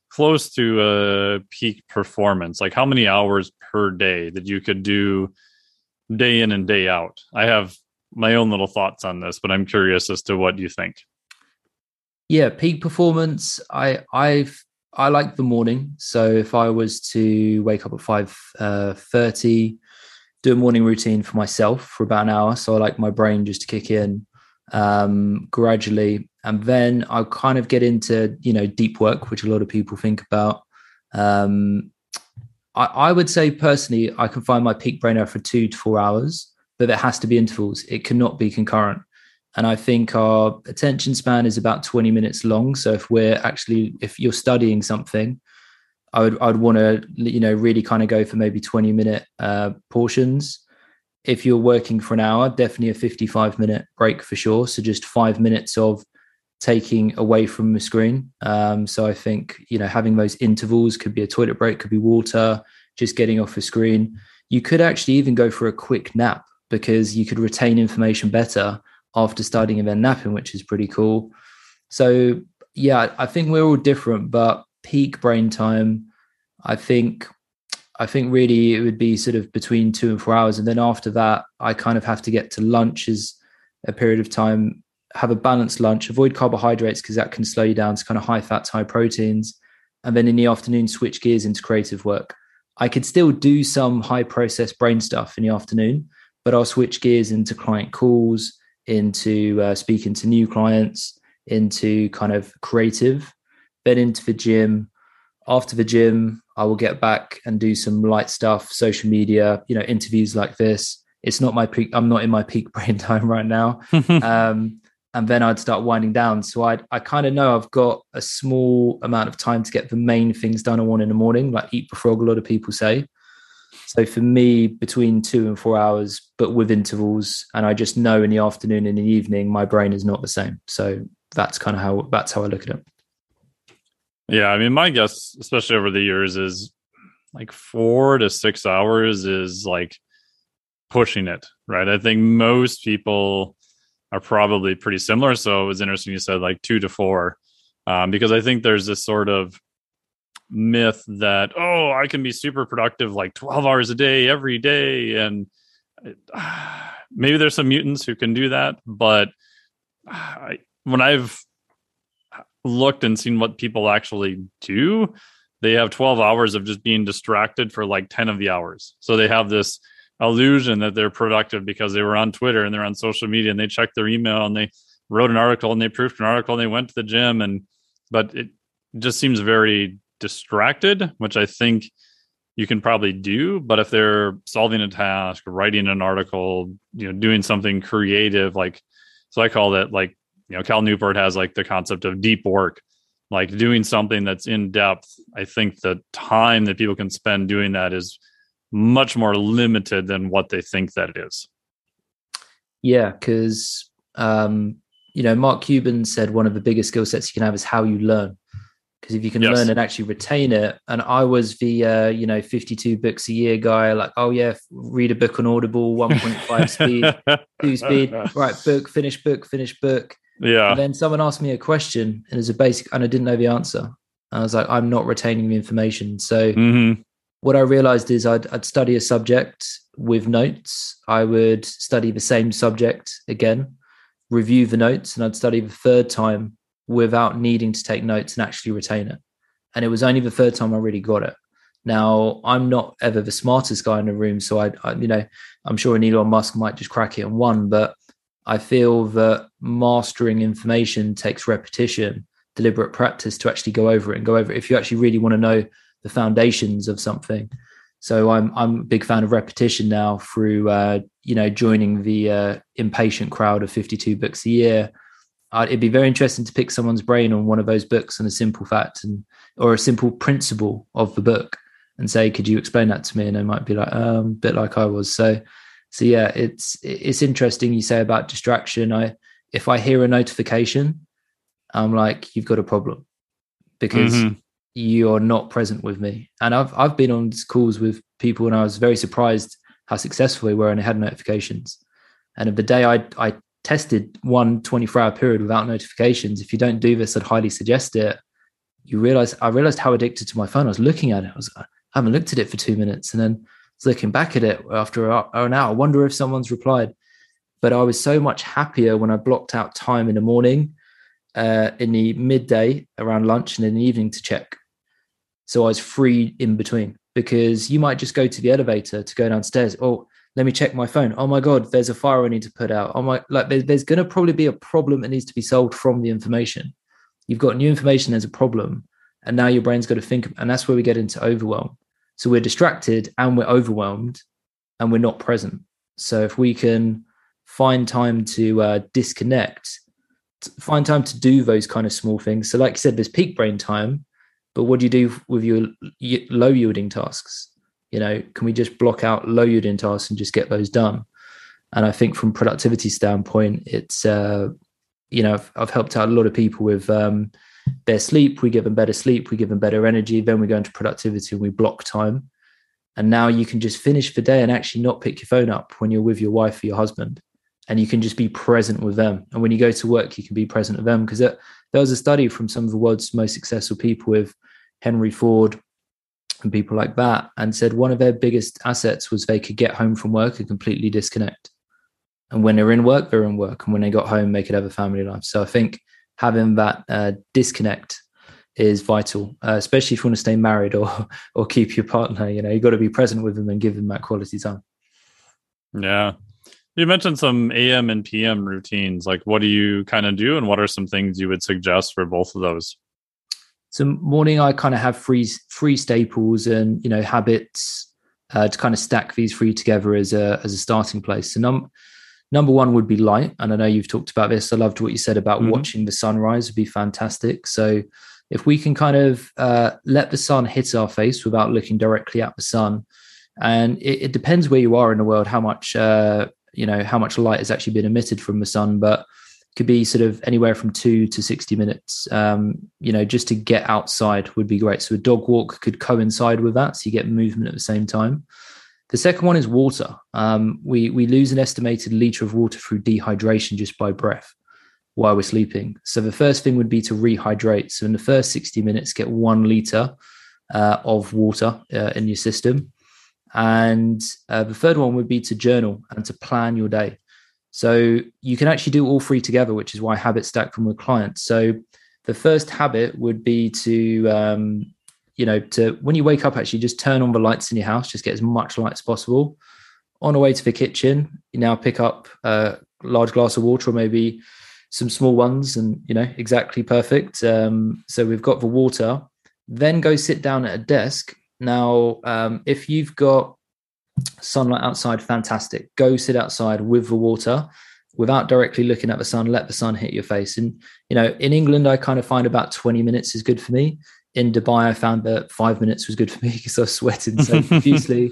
close to a peak performance? Like how many hours per day that you could do day in and day out? I have my own little thoughts on this, but I'm curious as to what you think. Yeah, peak performance. I I've I like the morning. So if I was to wake up at five uh, thirty, do a morning routine for myself for about an hour, so I like my brain just to kick in um, gradually, and then I'll kind of get into you know deep work, which a lot of people think about. Um, I, I would say personally, I can find my peak brain for two to four hours, but there has to be intervals. It cannot be concurrent. And I think our attention span is about 20 minutes long. So if we're actually, if you're studying something, I would I'd want to you know really kind of go for maybe 20 minute uh, portions. If you're working for an hour, definitely a 55 minute break for sure. So just five minutes of taking away from the screen. Um, so I think you know having those intervals could be a toilet break, could be water, just getting off the screen. You could actually even go for a quick nap because you could retain information better after studying and then napping, which is pretty cool. So yeah, I think we're all different, but peak brain time, I think I think really it would be sort of between two and four hours. And then after that, I kind of have to get to lunch as a period of time, have a balanced lunch, avoid carbohydrates because that can slow you down to kind of high fats, high proteins. And then in the afternoon, switch gears into creative work. I could still do some high process brain stuff in the afternoon, but I'll switch gears into client calls, into uh, speaking to new clients, into kind of creative, then into the gym. After the gym, I will get back and do some light stuff, social media, you know, interviews like this. It's not my peak. I'm not in my peak [LAUGHS] brain time right now. [LAUGHS] um, and then I'd start winding down. So I I kind of know I've got a small amount of time to get the main things done I want in the morning, like eat before. A lot of people say. So for me, between two and four hours, but with intervals, and I just know in the afternoon and the evening, my brain is not the same. So that's kind of how that's how I look at it. Yeah, I mean, my guess, especially over the years, is like four to six hours is like pushing it, right? I think most people are probably pretty similar. So it was interesting you said like two to four, um, because I think there's this sort of myth that oh i can be super productive like 12 hours a day every day and uh, [SIGHS] maybe there's some mutants who can do that but [SIGHS] I, when i've looked and seen what people actually do they have 12 hours of just being distracted for like 10 of the hours. So they have this illusion that they're productive because they were on twitter and they're on social media and they checked their email and they wrote an article and they proofed an article and they went to the gym and but it just seems very distracted, which I think you can probably do. But if they're solving a task, writing an article, you know, doing something creative, like so I call it like, you know, Cal Newport has like the concept of deep work, like doing something that's in depth. I think the time that people can spend doing that is much more limited than what they think that it is. Yeah, because um, you know, Mark Cuban said one of the biggest skill sets you can have is how you learn because if you can yes. learn and actually retain it and i was the uh, you know 52 books a year guy like oh yeah read a book on audible 1.5 [LAUGHS] speed 2 speed right book finish book finish book. Yeah. And then someone asked me a question and it's a basic and i didn't know the answer. I was like i'm not retaining the information. So mm-hmm. what i realized is I'd, I'd study a subject with notes. I would study the same subject again review the notes and i'd study the third time without needing to take notes and actually retain it. And it was only the third time I really got it. Now, I'm not ever the smartest guy in the room, so I, I, you know, I'm sure an Elon Musk might just crack it in one, but I feel that mastering information takes repetition, deliberate practice to actually go over it and go over it. If you actually really want to know the foundations of something, so I'm I'm a big fan of repetition now through uh, you know joining the uh, impatient crowd of 52 books a year uh, it'd be very interesting to pick someone's brain on one of those books and a simple fact and or a simple principle of the book and say, could you explain that to me? And they might be like, um, a bit like I was. So, so yeah, it's it's interesting you say about distraction. I if I hear a notification, I'm like, you've got a problem because mm-hmm. you're not present with me. And I've I've been on calls with people and I was very surprised how successful they were and they had notifications. And of the day I I tested one 24 hour period without notifications. If you don't do this, I'd highly suggest it. You realize, I realized how addicted to my phone. I was looking at it. I was, I haven't looked at it for two minutes. And then looking back at it after an hour. I wonder if someone's replied. but I was so much happier when I blocked out time in the morning, uh, in the midday around lunch, and in the evening to check. So I was free in between because you might just go to the elevator to go downstairs. Oh, let me check my phone. Oh my God, there's a fire I need to put out. Oh my, like there's, there's going to probably be a problem that needs to be solved from the information. You've got new information, there's a problem. And now your brain's got to think. And that's where we get into overwhelm. So we're distracted and we're overwhelmed and we're not present. So if we can find time to uh, disconnect, find time to do those kind of small things. So, like you said, there's peak brain time, but what do you do with your low yielding tasks? You know, can we just block out low yielding tasks and just get those done? And I think from productivity standpoint, it's uh, you know I've, I've, helped out a lot of people with um, their sleep. We give them better sleep. We give them better energy. Then we go into productivity and we block time. And now you can just finish the day and actually not pick your phone up when you're with your wife or your husband. And you can just be present with them. And when you go to work, you can be present with them. Because there was a study from some of the world's most successful people with Henry Ford and people like that, and said one of their biggest assets was they could get home from work and completely disconnect. And when they're in work, they're in work. And when they got home, they could have a family life. So I think having that uh, disconnect is vital, uh, especially if you want to stay married or [LAUGHS] or keep your partner. You know, you got to be present with them and give them that quality time. Yeah. You mentioned some AM and PM routines. Like, what do you kind of do, and what are some things you would suggest for both of those? So, morning, I kind of have three three staples and you know habits uh, to kind of stack these three together as a as a starting place. So, num- number one would be light, and I know you've talked about this. I loved what you said about mm-hmm. watching the sunrise would be fantastic. So, if we can kind of uh, let the sun hit our face without looking directly at the sun, and it, it depends where you are in the world, how much uh, you know how much light has actually been emitted from the sun, but could be sort of anywhere from two to 60 minutes um, you know just to get outside would be great so a dog walk could coincide with that so you get movement at the same time the second one is water um, we we lose an estimated liter of water through dehydration just by breath while we're sleeping. So the first thing would be to rehydrate. So in the first 60 minutes, get one liter uh, of water uh, in your system. And uh, the third one would be to journal and to plan your day. So you can actually do all three together, which is why habit stack from with client. So the first habit would be to, um, you know, to when you wake up, actually just turn on the lights in your house, just get as much light as possible. On the way to the kitchen, you now pick up a large glass of water or maybe some small ones and you know exactly perfect um, so we've got the water then go sit down at a desk now um, if you've got sunlight outside fantastic. Go sit outside with the water without directly looking at the sun. Let the sun hit your face. And you know in england i kind of find about 20 minutes is good for me. In dubai i found that five minutes was good for me [LAUGHS] because i was sweating so [LAUGHS] profusely.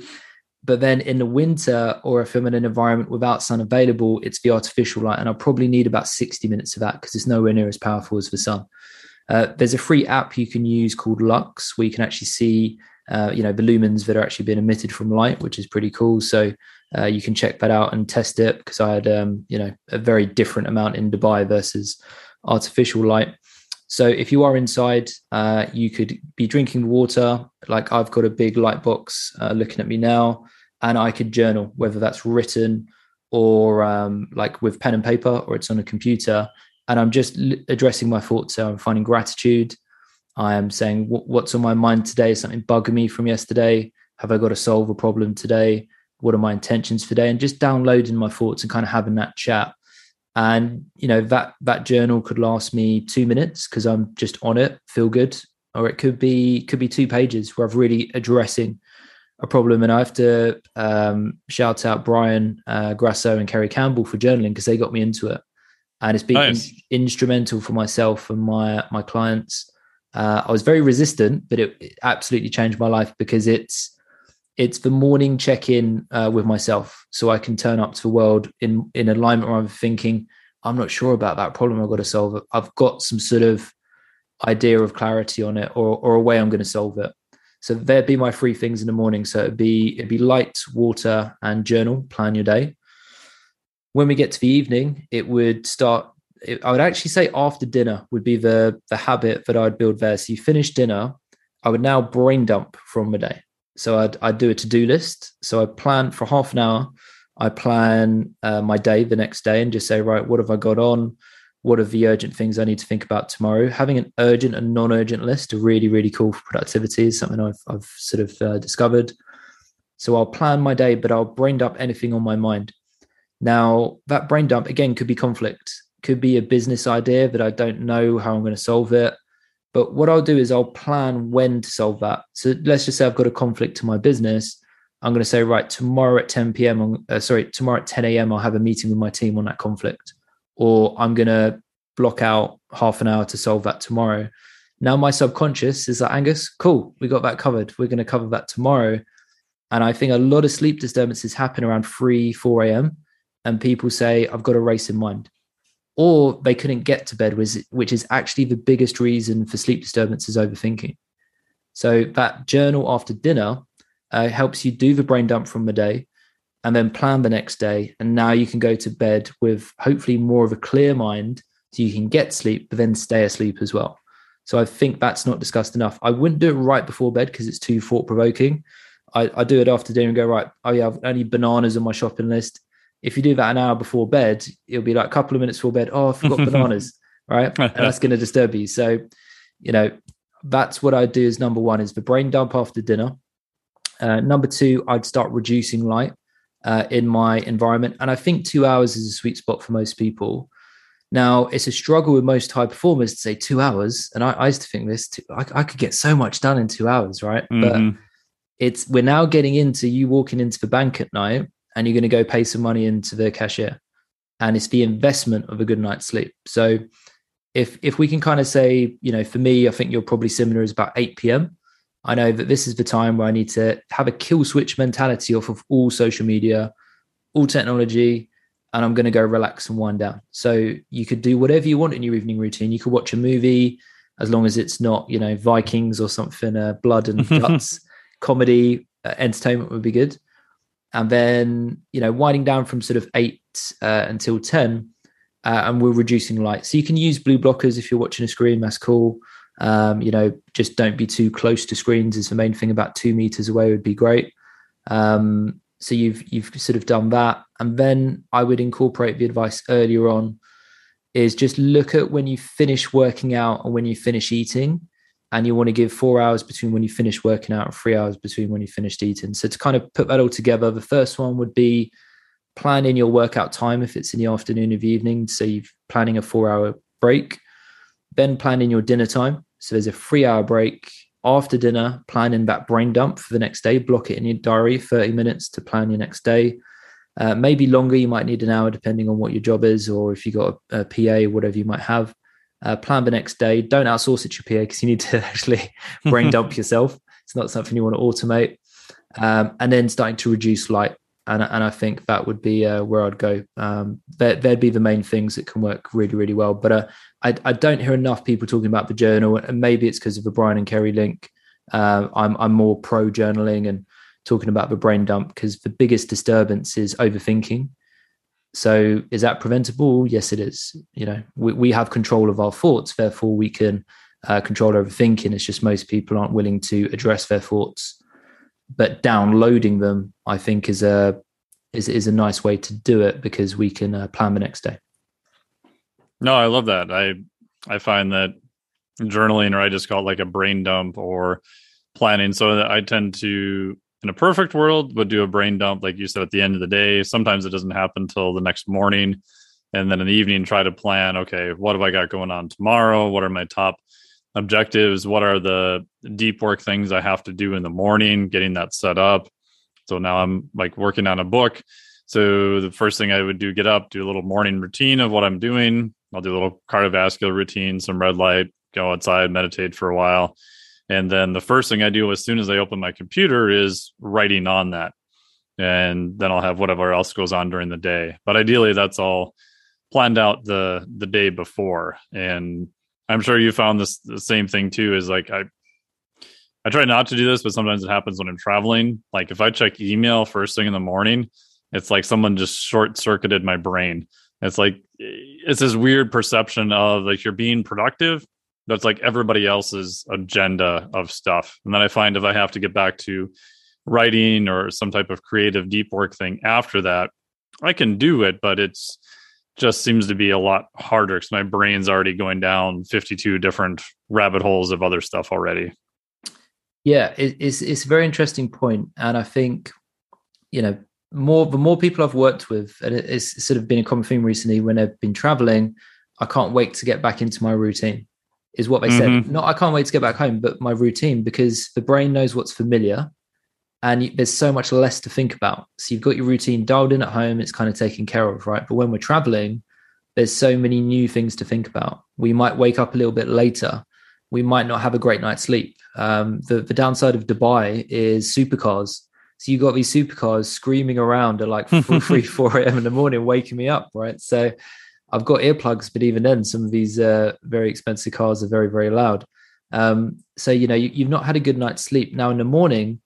But then in the winter, or if I'm in an environment without sun available, it's the artificial light. And I'll probably need about 60 minutes of that because it's nowhere near as powerful as the sun. Uh, there's a free app you can use called Lux where you can actually see, uh, you know, the lumens that are actually being emitted from light, which is pretty cool. So uh, you can check that out and test it because I had, um, you know, a very different amount in Dubai versus artificial light. So if you are inside, uh, you could be drinking water. Like I've got a big light box uh, looking at me now and I could journal, whether that's written or um, like with pen and paper or it's on a computer. And I'm just l- addressing my thoughts. So I'm finding gratitude. I am saying what's on my mind today, something bugging me from yesterday. Have I got to solve a problem today? What are my intentions for today? And just downloading my thoughts and kind of having that chat. And you know that that journal could last me two minutes because I'm just on it, feel good, or it could be could be two pages where I've really addressing a problem. And I have to um, shout out Brian uh, Grasso and Kerry Campbell for journaling because they got me into it, and it's been nice. in- instrumental for myself and my my clients. Uh, I was very resistant, but it, it, absolutely changed my life because it's it's the morning check in uh, with myself, so I can turn up to the world in in alignment where I'm thinking I'm not sure about that problem I've got to solve. I've got some sort of idea of clarity on it or or a way I'm going to solve it. So there'd be my three things in the morning. So it'd be it'd be light, water, and journal. Plan your day. When we get to the evening, it would start. I would actually say after dinner would be the the habit that I'd build there. So you finish dinner, I would now brain dump from the day. So I'd I'd do a to do list. So I'd plan for half an hour. I plan uh, my day the next day and just say, right, what have I got on? What are the urgent things I need to think about tomorrow? Having an urgent and non-urgent list are really, really cool for productivity. Is something I've I've sort of uh, discovered. So I'll plan my day, but I'll brain dump anything on my mind. Now that brain dump again could be conflict, could be a business idea that I don't know how I'm going to solve it. But what I'll do is I'll plan when to solve that. So let's just say I've got a conflict to my business. I'm going to say, right, tomorrow at 10 p.m., uh, sorry, tomorrow at 10 a.m., I'll have a meeting with my team on that conflict. Or I'm going to block out half an hour to solve that tomorrow. Now, my subconscious is like, Angus, cool, we got that covered. We're going to cover that tomorrow. And I think a lot of sleep disturbances happen around 3, 4 a.m. And people say, I've got a race in mind. Or they couldn't get to bed, which is actually the biggest reason for sleep disturbances overthinking. So that journal after dinner uh, helps you do the brain dump from the day and then plan the next day. And now you can go to bed with hopefully more of a clear mind so you can get sleep, but then stay asleep as well. So I think that's not discussed enough. I wouldn't do it right before bed because it's too thought provoking. I, I, do it after dinner and go, right, oh yeah, I've only bananas on my shopping list. If you do that an hour before bed, it'll be like a couple of minutes before bed. Oh, I forgot [LAUGHS] bananas, right? And that's going to disturb you. So, you know, that's what I do is number one is the brain dump after dinner. Uh, number two, I'd start reducing light uh, in my environment. And I think two hours is a sweet spot for most people. Now, it's a struggle with most high performers to say two hours. And I, I used to think this, too, I, I, could get so much done in two hours, right? Mm-hmm. But it's, we're now getting into you walking into the bank at night and you're going to go pay some money into the cashier. And it's the investment of a good night's sleep. So if, if we can kind of say, you know, for me, I think you're probably similar is about 8 p.m. I know that this is the time where I need to have a kill switch mentality off of all social media, all technology, and I'm going to go relax and wind down. So you could do whatever you want in your evening routine. You could watch a movie as long as it's not, you know, Vikings or something, uh, blood and [LAUGHS] guts, comedy, uh, entertainment would be good. And then, you know, winding down from sort of eight uh, until 10, uh, and we're reducing light. So you can use blue blockers if you're watching a screen, that's cool. Um, you know, just don't be too close to screens is the main thing. About two meters away would be great. Um, so you've you've sort of done that, and then I would incorporate the advice earlier on. Is just look at when you finish working out and when you finish eating, and you want to give four hours between when you finish working out and three hours between when you finished eating. So to kind of put that all together, the first one would be planning your workout time if it's in the afternoon or the evening. So you're planning a four hour break, then planning your dinner time. So there's a three hour break after dinner, planning that brain dump for the next day. Block it in your diary, 30 minutes to plan your next day. Uh, maybe longer, you might need an hour depending on what your job is, or if you got a, a PA, whatever you might have. Uh, plan the next day. Don't outsource it to your PA because you need to [LAUGHS] actually brain dump [LAUGHS] yourself. It's not something you want to automate. Um, and then starting to reduce light and and I think that would be uh, where I'd go. Um, there, would be the main things that can work really really well. But uh, I I don't hear enough people talking about the journal, and maybe it's because of the Brian and Kerry link. Uh, I'm I'm more pro journaling and talking about the brain dump because the biggest disturbance is overthinking. So is that preventable? Yes, it is. You know, we, we have control of our thoughts, therefore we can uh, control overthinking. It's just most people aren't willing to address their thoughts but downloading them, I think, is a is is a nice way to do it because we can uh, plan the next day. No, I love that. I I find that journaling, or I just call it like a brain dump or planning. So I tend to, in a perfect world, would do a brain dump, like you said, at the end of the day. Sometimes it doesn't happen until the next morning, and then in the evening, try to plan. Okay, what have I got going on tomorrow? What are my top objectives what are the deep work things i have to do in the morning getting that set up so now i'm like working on a book so the first thing i would do get up do a little morning routine of what i'm doing i'll do a little cardiovascular routine some red light go outside meditate for a while and then the first thing i do as soon as i open my computer is writing on that and then i'll have whatever else goes on during the day but ideally that's all planned out the the day before and I'm sure you found this the same thing too. Is like I I try not to do this, but sometimes it happens when I'm traveling. Like if I check email first thing in the morning, it's like someone just short circuited my brain. It's like it's this weird perception of like you're being productive, it's like everybody else's agenda of stuff. And then I find if I have to get back to writing or some type of creative deep work thing after that, I can do it, but it's just seems to be a lot harder because my brain's already going down 52 different rabbit holes of other stuff already. Yeah, it, it's it's a very interesting point, and I think you know more the more people I've worked with, and it's sort of been a common theme recently when I've been traveling. I can't wait to get back into my routine. Is what they mm-hmm. said. Not I can't wait to get back home, but my routine because the brain knows what's familiar, and there's so much less to think about. So you've got your routine dialed in at home; it's kind of taken care of, right? But when we're traveling, there's so many new things to think about. We might wake up a little bit later. We might not have a great night's sleep. Um, the the downside of Dubai is supercars so you got these supercars screaming around at like 3, [LAUGHS] 4 a.m. in the morning, waking me up, right? So I've got earplugs, but even then, some of these uh, very expensive cars are very, very loud. Um, so, you know, you, you've not had a good night's sleep. Now, in the morning,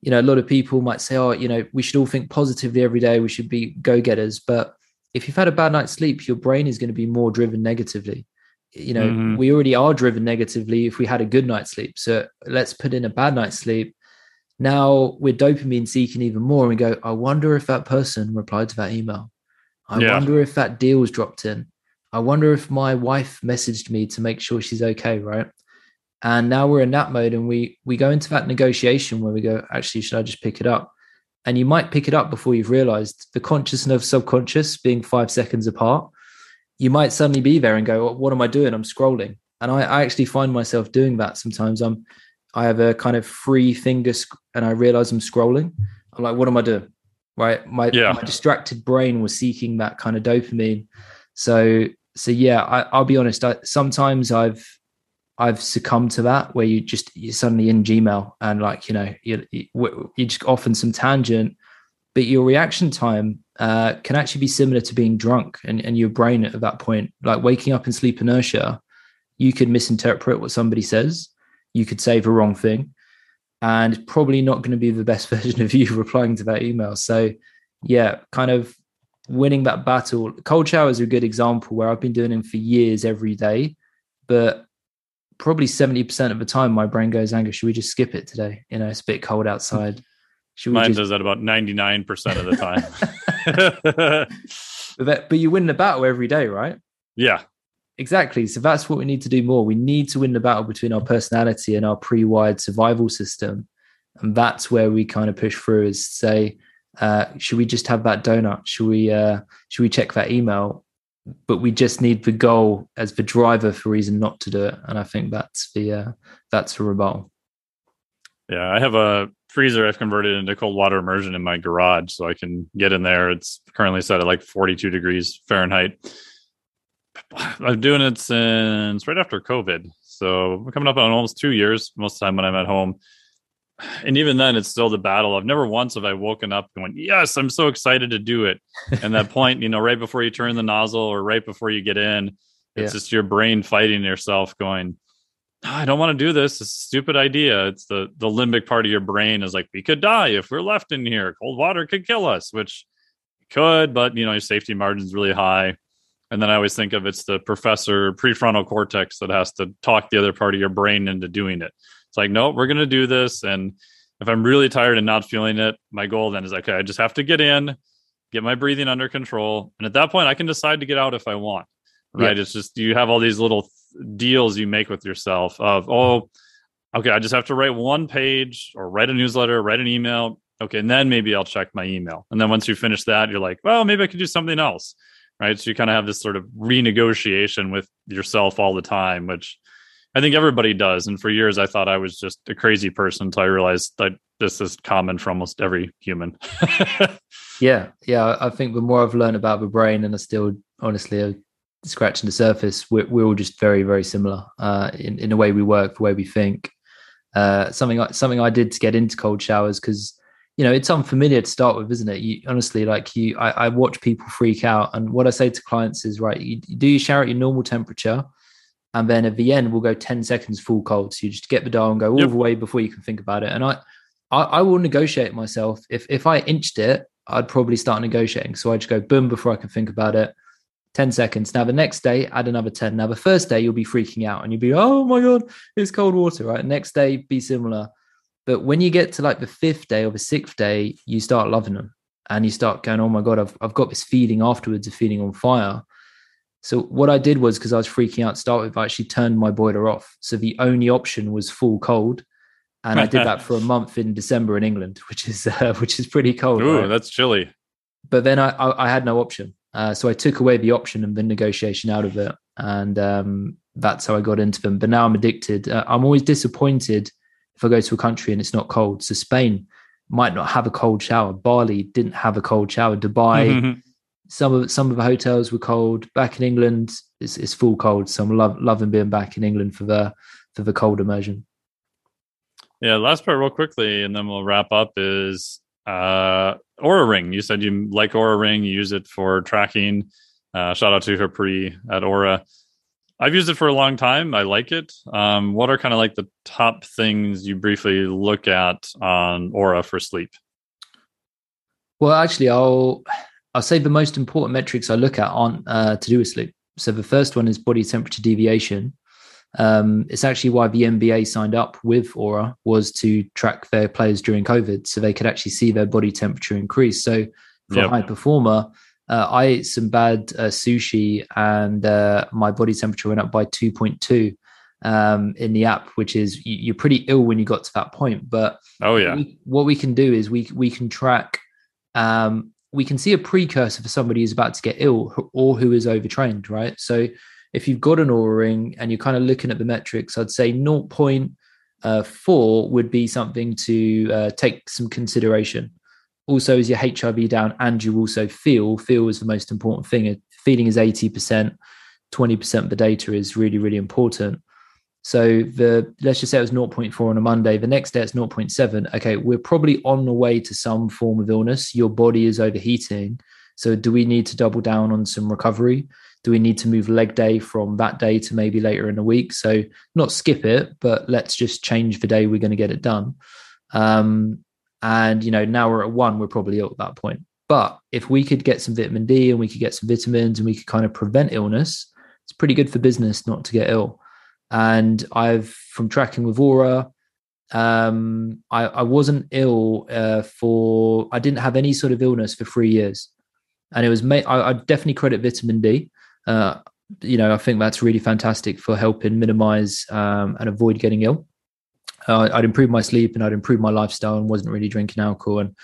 you know, a lot of people might say, oh, you know, we should all think positively every day. We should be go getters. But if you've had a bad night's sleep, your brain is going to be more driven negatively. You know, mm-hmm. we already are driven negatively if we had a good night's sleep. So let's put in a bad night's sleep now we're dopamine seeking even more and we go i wonder if that person replied to that email i yeah. wonder if that deal was dropped in. I wonder if my wife messaged me to make sure she's okay right? And now we're in that mode and we we go into that negotiation where we go actually should i just pick it up? And you might pick it up before you've realized the conscious and subconscious being five seconds apart. You might suddenly be there and go what am i doing? I'm scrolling. And I, I actually find myself doing that sometimes. I'm I have a kind of free finger sc- and I realize I'm scrolling. I'm like, what am I doing? Right. My, yeah. my distracted brain was seeking that kind of dopamine. So, so yeah, I, will be honest. I, sometimes I've, I've succumbed to that where you just, you're suddenly in Gmail and like, you know, you, you, you just often some tangent, but your reaction time uh, can actually be similar to being drunk and, and your brain at that point, like waking up in sleep inertia, you could misinterpret what somebody says you could say the wrong thing and probably not going to be the best [LAUGHS] version of you replying to that email. So, yeah, kind of winning that battle. Cold showers are a good example where I've been doing them for years every day, but probably 70% of the time my brain goes, Anger, should we just skip it today? You know, it's a bit cold outside. Should Mine just... does that about 99% of the time. [LAUGHS] but, but you win the battle every day, right? Yeah. Exactly. So that's what we need to do more. We need to win the battle between our personality and our pre-wired survival system. And that's where we kind of push through is say, uh, should we just have that donut? Should we uh, should we check that email? But we just need the goal as the driver for reason not to do it. And I think that's the uh, that's the rebuttal. Yeah, I have a freezer I've converted into cold water immersion in my garage, so I can get in there. It's currently set at like 42 degrees Fahrenheit I'm doing it since right after COVID. So we're coming up on almost two years most of the time when I'm at home. And even then, it's still the battle. I've never once have I woken up going, Yes, I'm so excited to do it. and that [LAUGHS] point, you know, right before you turn the nozzle or right before you get in, it's yeah. just your brain fighting yourself, going, oh, I don't want to do this. It's a stupid idea. It's the the limbic part of your brain is like, we could die if we're left in here. Cold water could kill us, which could, but you know, your safety margin's really high. And then I always think of it's the professor prefrontal cortex that has to talk the other part of your brain into doing it. It's like, no, we're going to do this. And if I'm really tired and not feeling it, my goal then is okay, I just have to get in, get my breathing under control. And at that point, I can decide to get out if I want. Right. Yeah. It's just you have all these little deals you make with yourself of, oh, okay, I just have to write one page or write a newsletter, write an email. Okay. And then maybe I'll check my email. And then once you finish that, you're like, well, maybe I could do something else right? So you kind of have this sort of renegotiation with yourself all the time, which I think everybody does. And for years, I thought I was just a crazy person until I realized that this is common for almost every human. [LAUGHS] yeah, yeah. I think the more I've learned about the brain, and I still honestly scratching the surface, we're, we're all just very, very similar uh, in in the way we work, the way we think. Uh, something something I did to get into cold showers because you know it's unfamiliar to start with isn't it you honestly like you I, I, watch people freak out and what i say to clients is right you, do your shower at your normal temperature and then at the end we'll go 10 seconds full cold so you just get the dial and go all yep. the way before you can think about it and I, I i will negotiate myself if if i inched it i'd probably start negotiating so i just go boom before i can think about it 10 seconds. Now, the next day, add another 10. Now, the first day, you'll be freaking out and you'll be, oh my God, it's cold water, right? Next day, be similar. But when you get to like the fifth day or the sixth day, you start loving them. and you start going, oh my god, I've I've got this feeling afterwards of feeling on fire. So what I did was because I was freaking out to start with, I actually turned my boiler off. So the only option was full cold, and I did that for a [LAUGHS] month in December in England, which is uh, [LAUGHS] which is pretty cold. Ooh, right? that's chilly. But then I, I, I had no option, uh, so I took away the option and the negotiation out of it, and um, that's how I got into them. But now I'm addicted. Uh, I'm always disappointed if I go to a country and it's not cold. So Spain might not have a cold shower. Bali didn't have a cold shower. Dubai, some of some of the hotels were cold. Back in England, it's, it's full cold. So I'm love, loving being back in England for the for the cold immersion. Yeah, last part real quickly, and then we'll wrap up. Is uh, Oura Ring? You said you like Oura Ring. You use it for tracking. Uh, shout out to Harpreet at Oura. I've used it for a long time. I like it. Um, what are kind of like the top things you briefly look at on Oura for sleep? Well, actually, I'll I'll say the most important metrics I look at aren't uh, to do with sleep. So the first one is body temperature deviation. Um, it's actually why the NBA signed up with Oura was to track their players during COVID, so they could actually see their body temperature increase. So for yep. a high performer, uh, I ate some bad uh, sushi and uh, my body temperature went up by 2.2 um, in the app, which is you're pretty ill when you got to that point. But oh yeah, we, what we can do is we we can track. Um, we can see a precursor for somebody who's about to get ill or who is overtrained, right? So if you've got an Oura ring and you're kind of looking at the metrics, I'd say 0.4 uh, would be something to uh, take some consideration also is your HRV down and you also feel, feel is the most important thing. Feeling is 80%, 20% of the data is really, really important. So the let's just say it was 0.4 on a Monday. The next day it's 0.7. Okay, we're probably on the way to some form of illness. Your body is overheating. So do we need to double down on some recovery? Do we need to move leg day from that day to maybe later in the week? So not skip it, but let's just change the day we're going to get it done. Um, and, you know, now we're at one, we're probably ill at that point. But if we could get some vitamin D and we could get some vitamins and we could kind of prevent illness, it's pretty good for business not to get ill. And I've, from tracking with Oura, um, I, I wasn't ill uh, for, I didn't have any sort of illness for three years. And it was, I, I definitely credit vitamin D. Uh, you know, I think that's really fantastic for helping minimize um, and avoid getting ill uh, I'd improve my sleep and I'd improve my lifestyle and wasn't really drinking alcohol and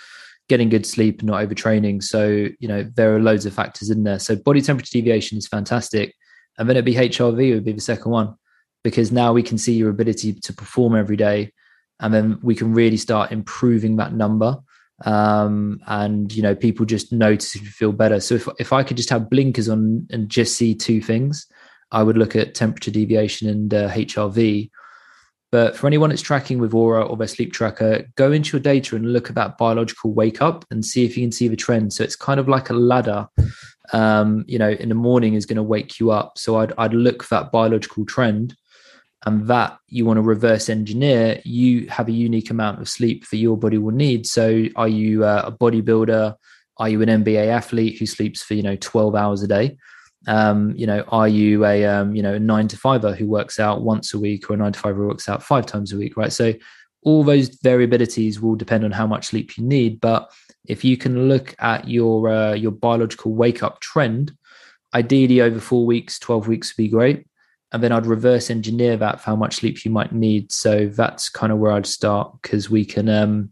getting good sleep and not overtraining. So, you know, there are loads of factors in there. So body temperature deviation is fantastic. And then it'd be HRV would be the second one because now we can see your ability to perform every day. And then we can really start improving that number. Um, and you know, people just notice you feel better. So if if I could just have blinkers on and just see two things, I would look at temperature deviation and uh, HRV but for anyone that's tracking with Oura or their sleep tracker, go into your data and look at that biological wake up and see if you can see the trend. So it's kind of like a ladder. Um, you know, in the morning is going to wake you up. So I'd I'd look for that biological trend, and that you want to reverse engineer. You have a unique amount of sleep that your body will need. So are you uh, a bodybuilder? Are you an NBA athlete who sleeps for you know twelve hours a day? Um, you know, are you a um, you know nine to fiver who works out once a week or a nine to fiver who works out five times a week, right? So all those variabilities will depend on how much sleep you need. But if you can look at your uh, your biological wake up trend, ideally over four weeks, twelve weeks would be great. And then I'd reverse engineer that for how much sleep you might need. So that's kind of where I'd start because we can, um,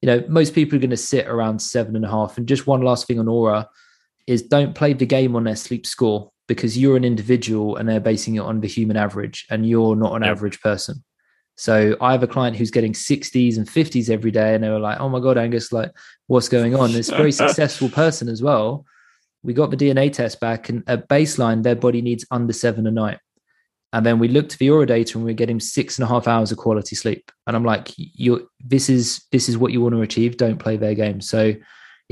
you know, most people are going to sit around seven and a half. And just one last thing on Oura is don't play the game on their sleep score because you're an individual and they're basing it on the human average and you're not an average person. So I have a client who's getting 60s and 50s every day, and they were like, "Oh my god, Angus, like, what's going on?" This very [LAUGHS] successful person as well. We got the DNA test back, and at baseline, their body needs under seven a night. And then we looked at the Oura data, and we are getting six and a half hours of quality sleep. And I'm like, "You, this is this is what you want to achieve. Don't play their game." So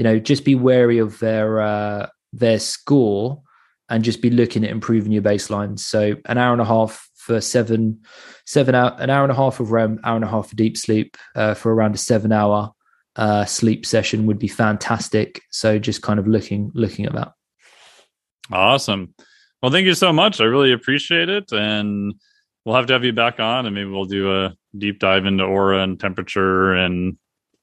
you know, just be wary of their uh, their score and just be looking at improving your baseline. So an hour and a half for seven, seven hour, an hour and a half of REM, hour and a half of deep sleep uh, for around a seven hour uh, sleep session would be fantastic. So just kind of looking looking at that. Awesome. Well, thank you so much. I really appreciate it, and we'll have to have you back on, and maybe we'll do a deep dive into Oura and temperature and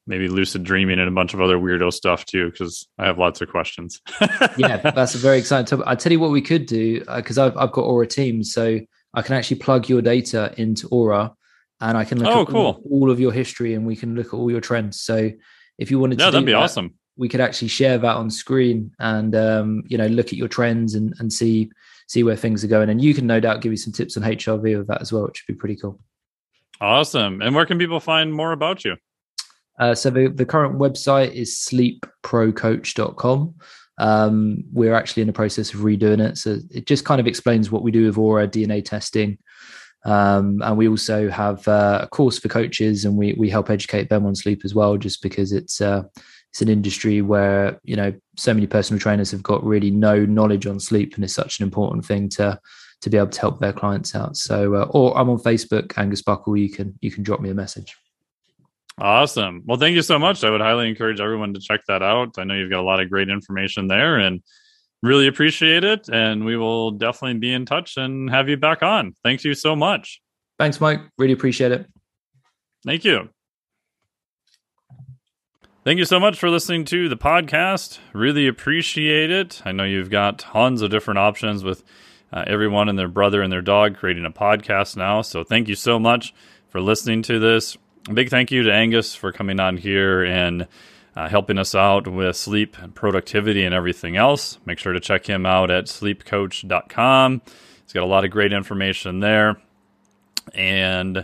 maybe lucid dreaming and a bunch of other weirdo stuff too, because I have lots of questions. [LAUGHS] yeah, that's a very exciting topic. I tell you what we could do because uh, I've I've got Oura Teams, so I can actually plug your data into Oura, and I can look oh, at cool. all, all, of your history, and we can look at all your trends. So if you wanted yeah, to, that'd be that, awesome. We could actually share that on screen and um, you know look at your trends and and see see where things are going. And you can no doubt give you some tips on HRV with that as well, which would be pretty cool. Awesome. And where can people find more about you? Uh, so the, the current website is sleepprocoach.com. Um, we're actually in the process of redoing it. So it just kind of explains what we do with Aura DNA testing. Um, and we also have uh, a course for coaches and we, we help educate them on sleep as well, just because it's, uh, it's an industry where, you know, so many personal trainers have got really no knowledge on sleep and it's such an important thing to, to be able to help their clients out. So, uh, or I'm on Facebook, Angus Buckle. You can, you can drop me a message. Awesome. Well, thank you so much. I would highly encourage everyone to check that out. I know you've got a lot of great information there and really appreciate it. And we will definitely be in touch and have you back on. Thank you so much. Thanks, Mike. Really appreciate it. Thank you. Thank you so much for listening to the podcast. Really appreciate it. I know you've got tons of different options with uh, everyone and their brother and their dog creating a podcast now. So thank you so much for listening to this. A big thank you to Angus for coming on here and uh, helping us out with sleep and productivity and everything else. Make sure to check him out at sleepcoach.com. He's got a lot of great information there. And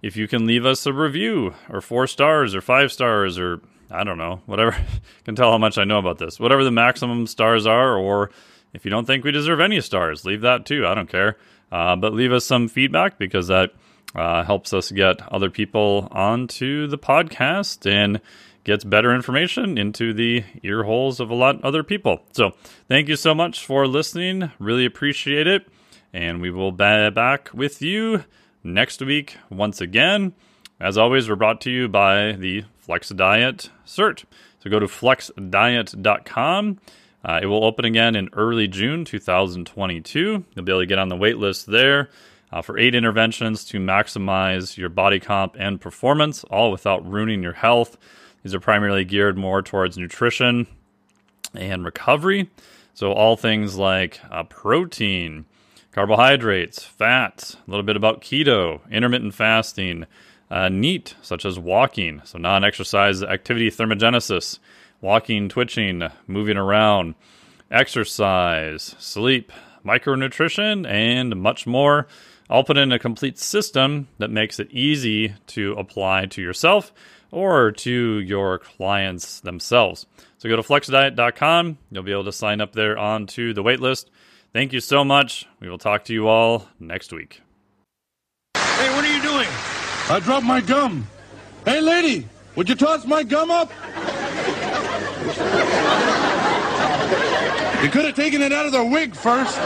if you can leave us a review or four stars or five stars or I don't know, whatever, [LAUGHS] can tell how much I know about this. Whatever the maximum stars are, or if you don't think we deserve any stars, leave that too. I don't care. Uh, but leave us some feedback because that uh, helps us get other people onto the podcast and gets better information into the ear holes of a lot other people. So thank you so much for listening. Really appreciate it. And we will be back with you next week once again. As always, we're brought to you by the Flex Diet Cert. So go to flexdiet.com. Uh, it will open again in early June 2022. You'll be able to get on the wait list there uh, for eight interventions to maximize your body comp and performance, all without ruining your health. These are primarily geared more towards nutrition and recovery. So, all things like uh, protein, carbohydrates, fats, a little bit about keto, intermittent fasting, uh, NEAT, such as walking, so non exercise activity thermogenesis, walking, twitching, moving around, exercise, sleep, micronutrition, and much more. I'll put in a complete system that makes it easy to apply to yourself or to your clients themselves. So go to flexdiet.com. You'll be able to sign up there onto the waitlist. Thank you so much. We will talk to you all next week. Hey, what are you doing? I dropped my gum. Hey, lady, would you toss my gum up? you could have taken it out of the wig first.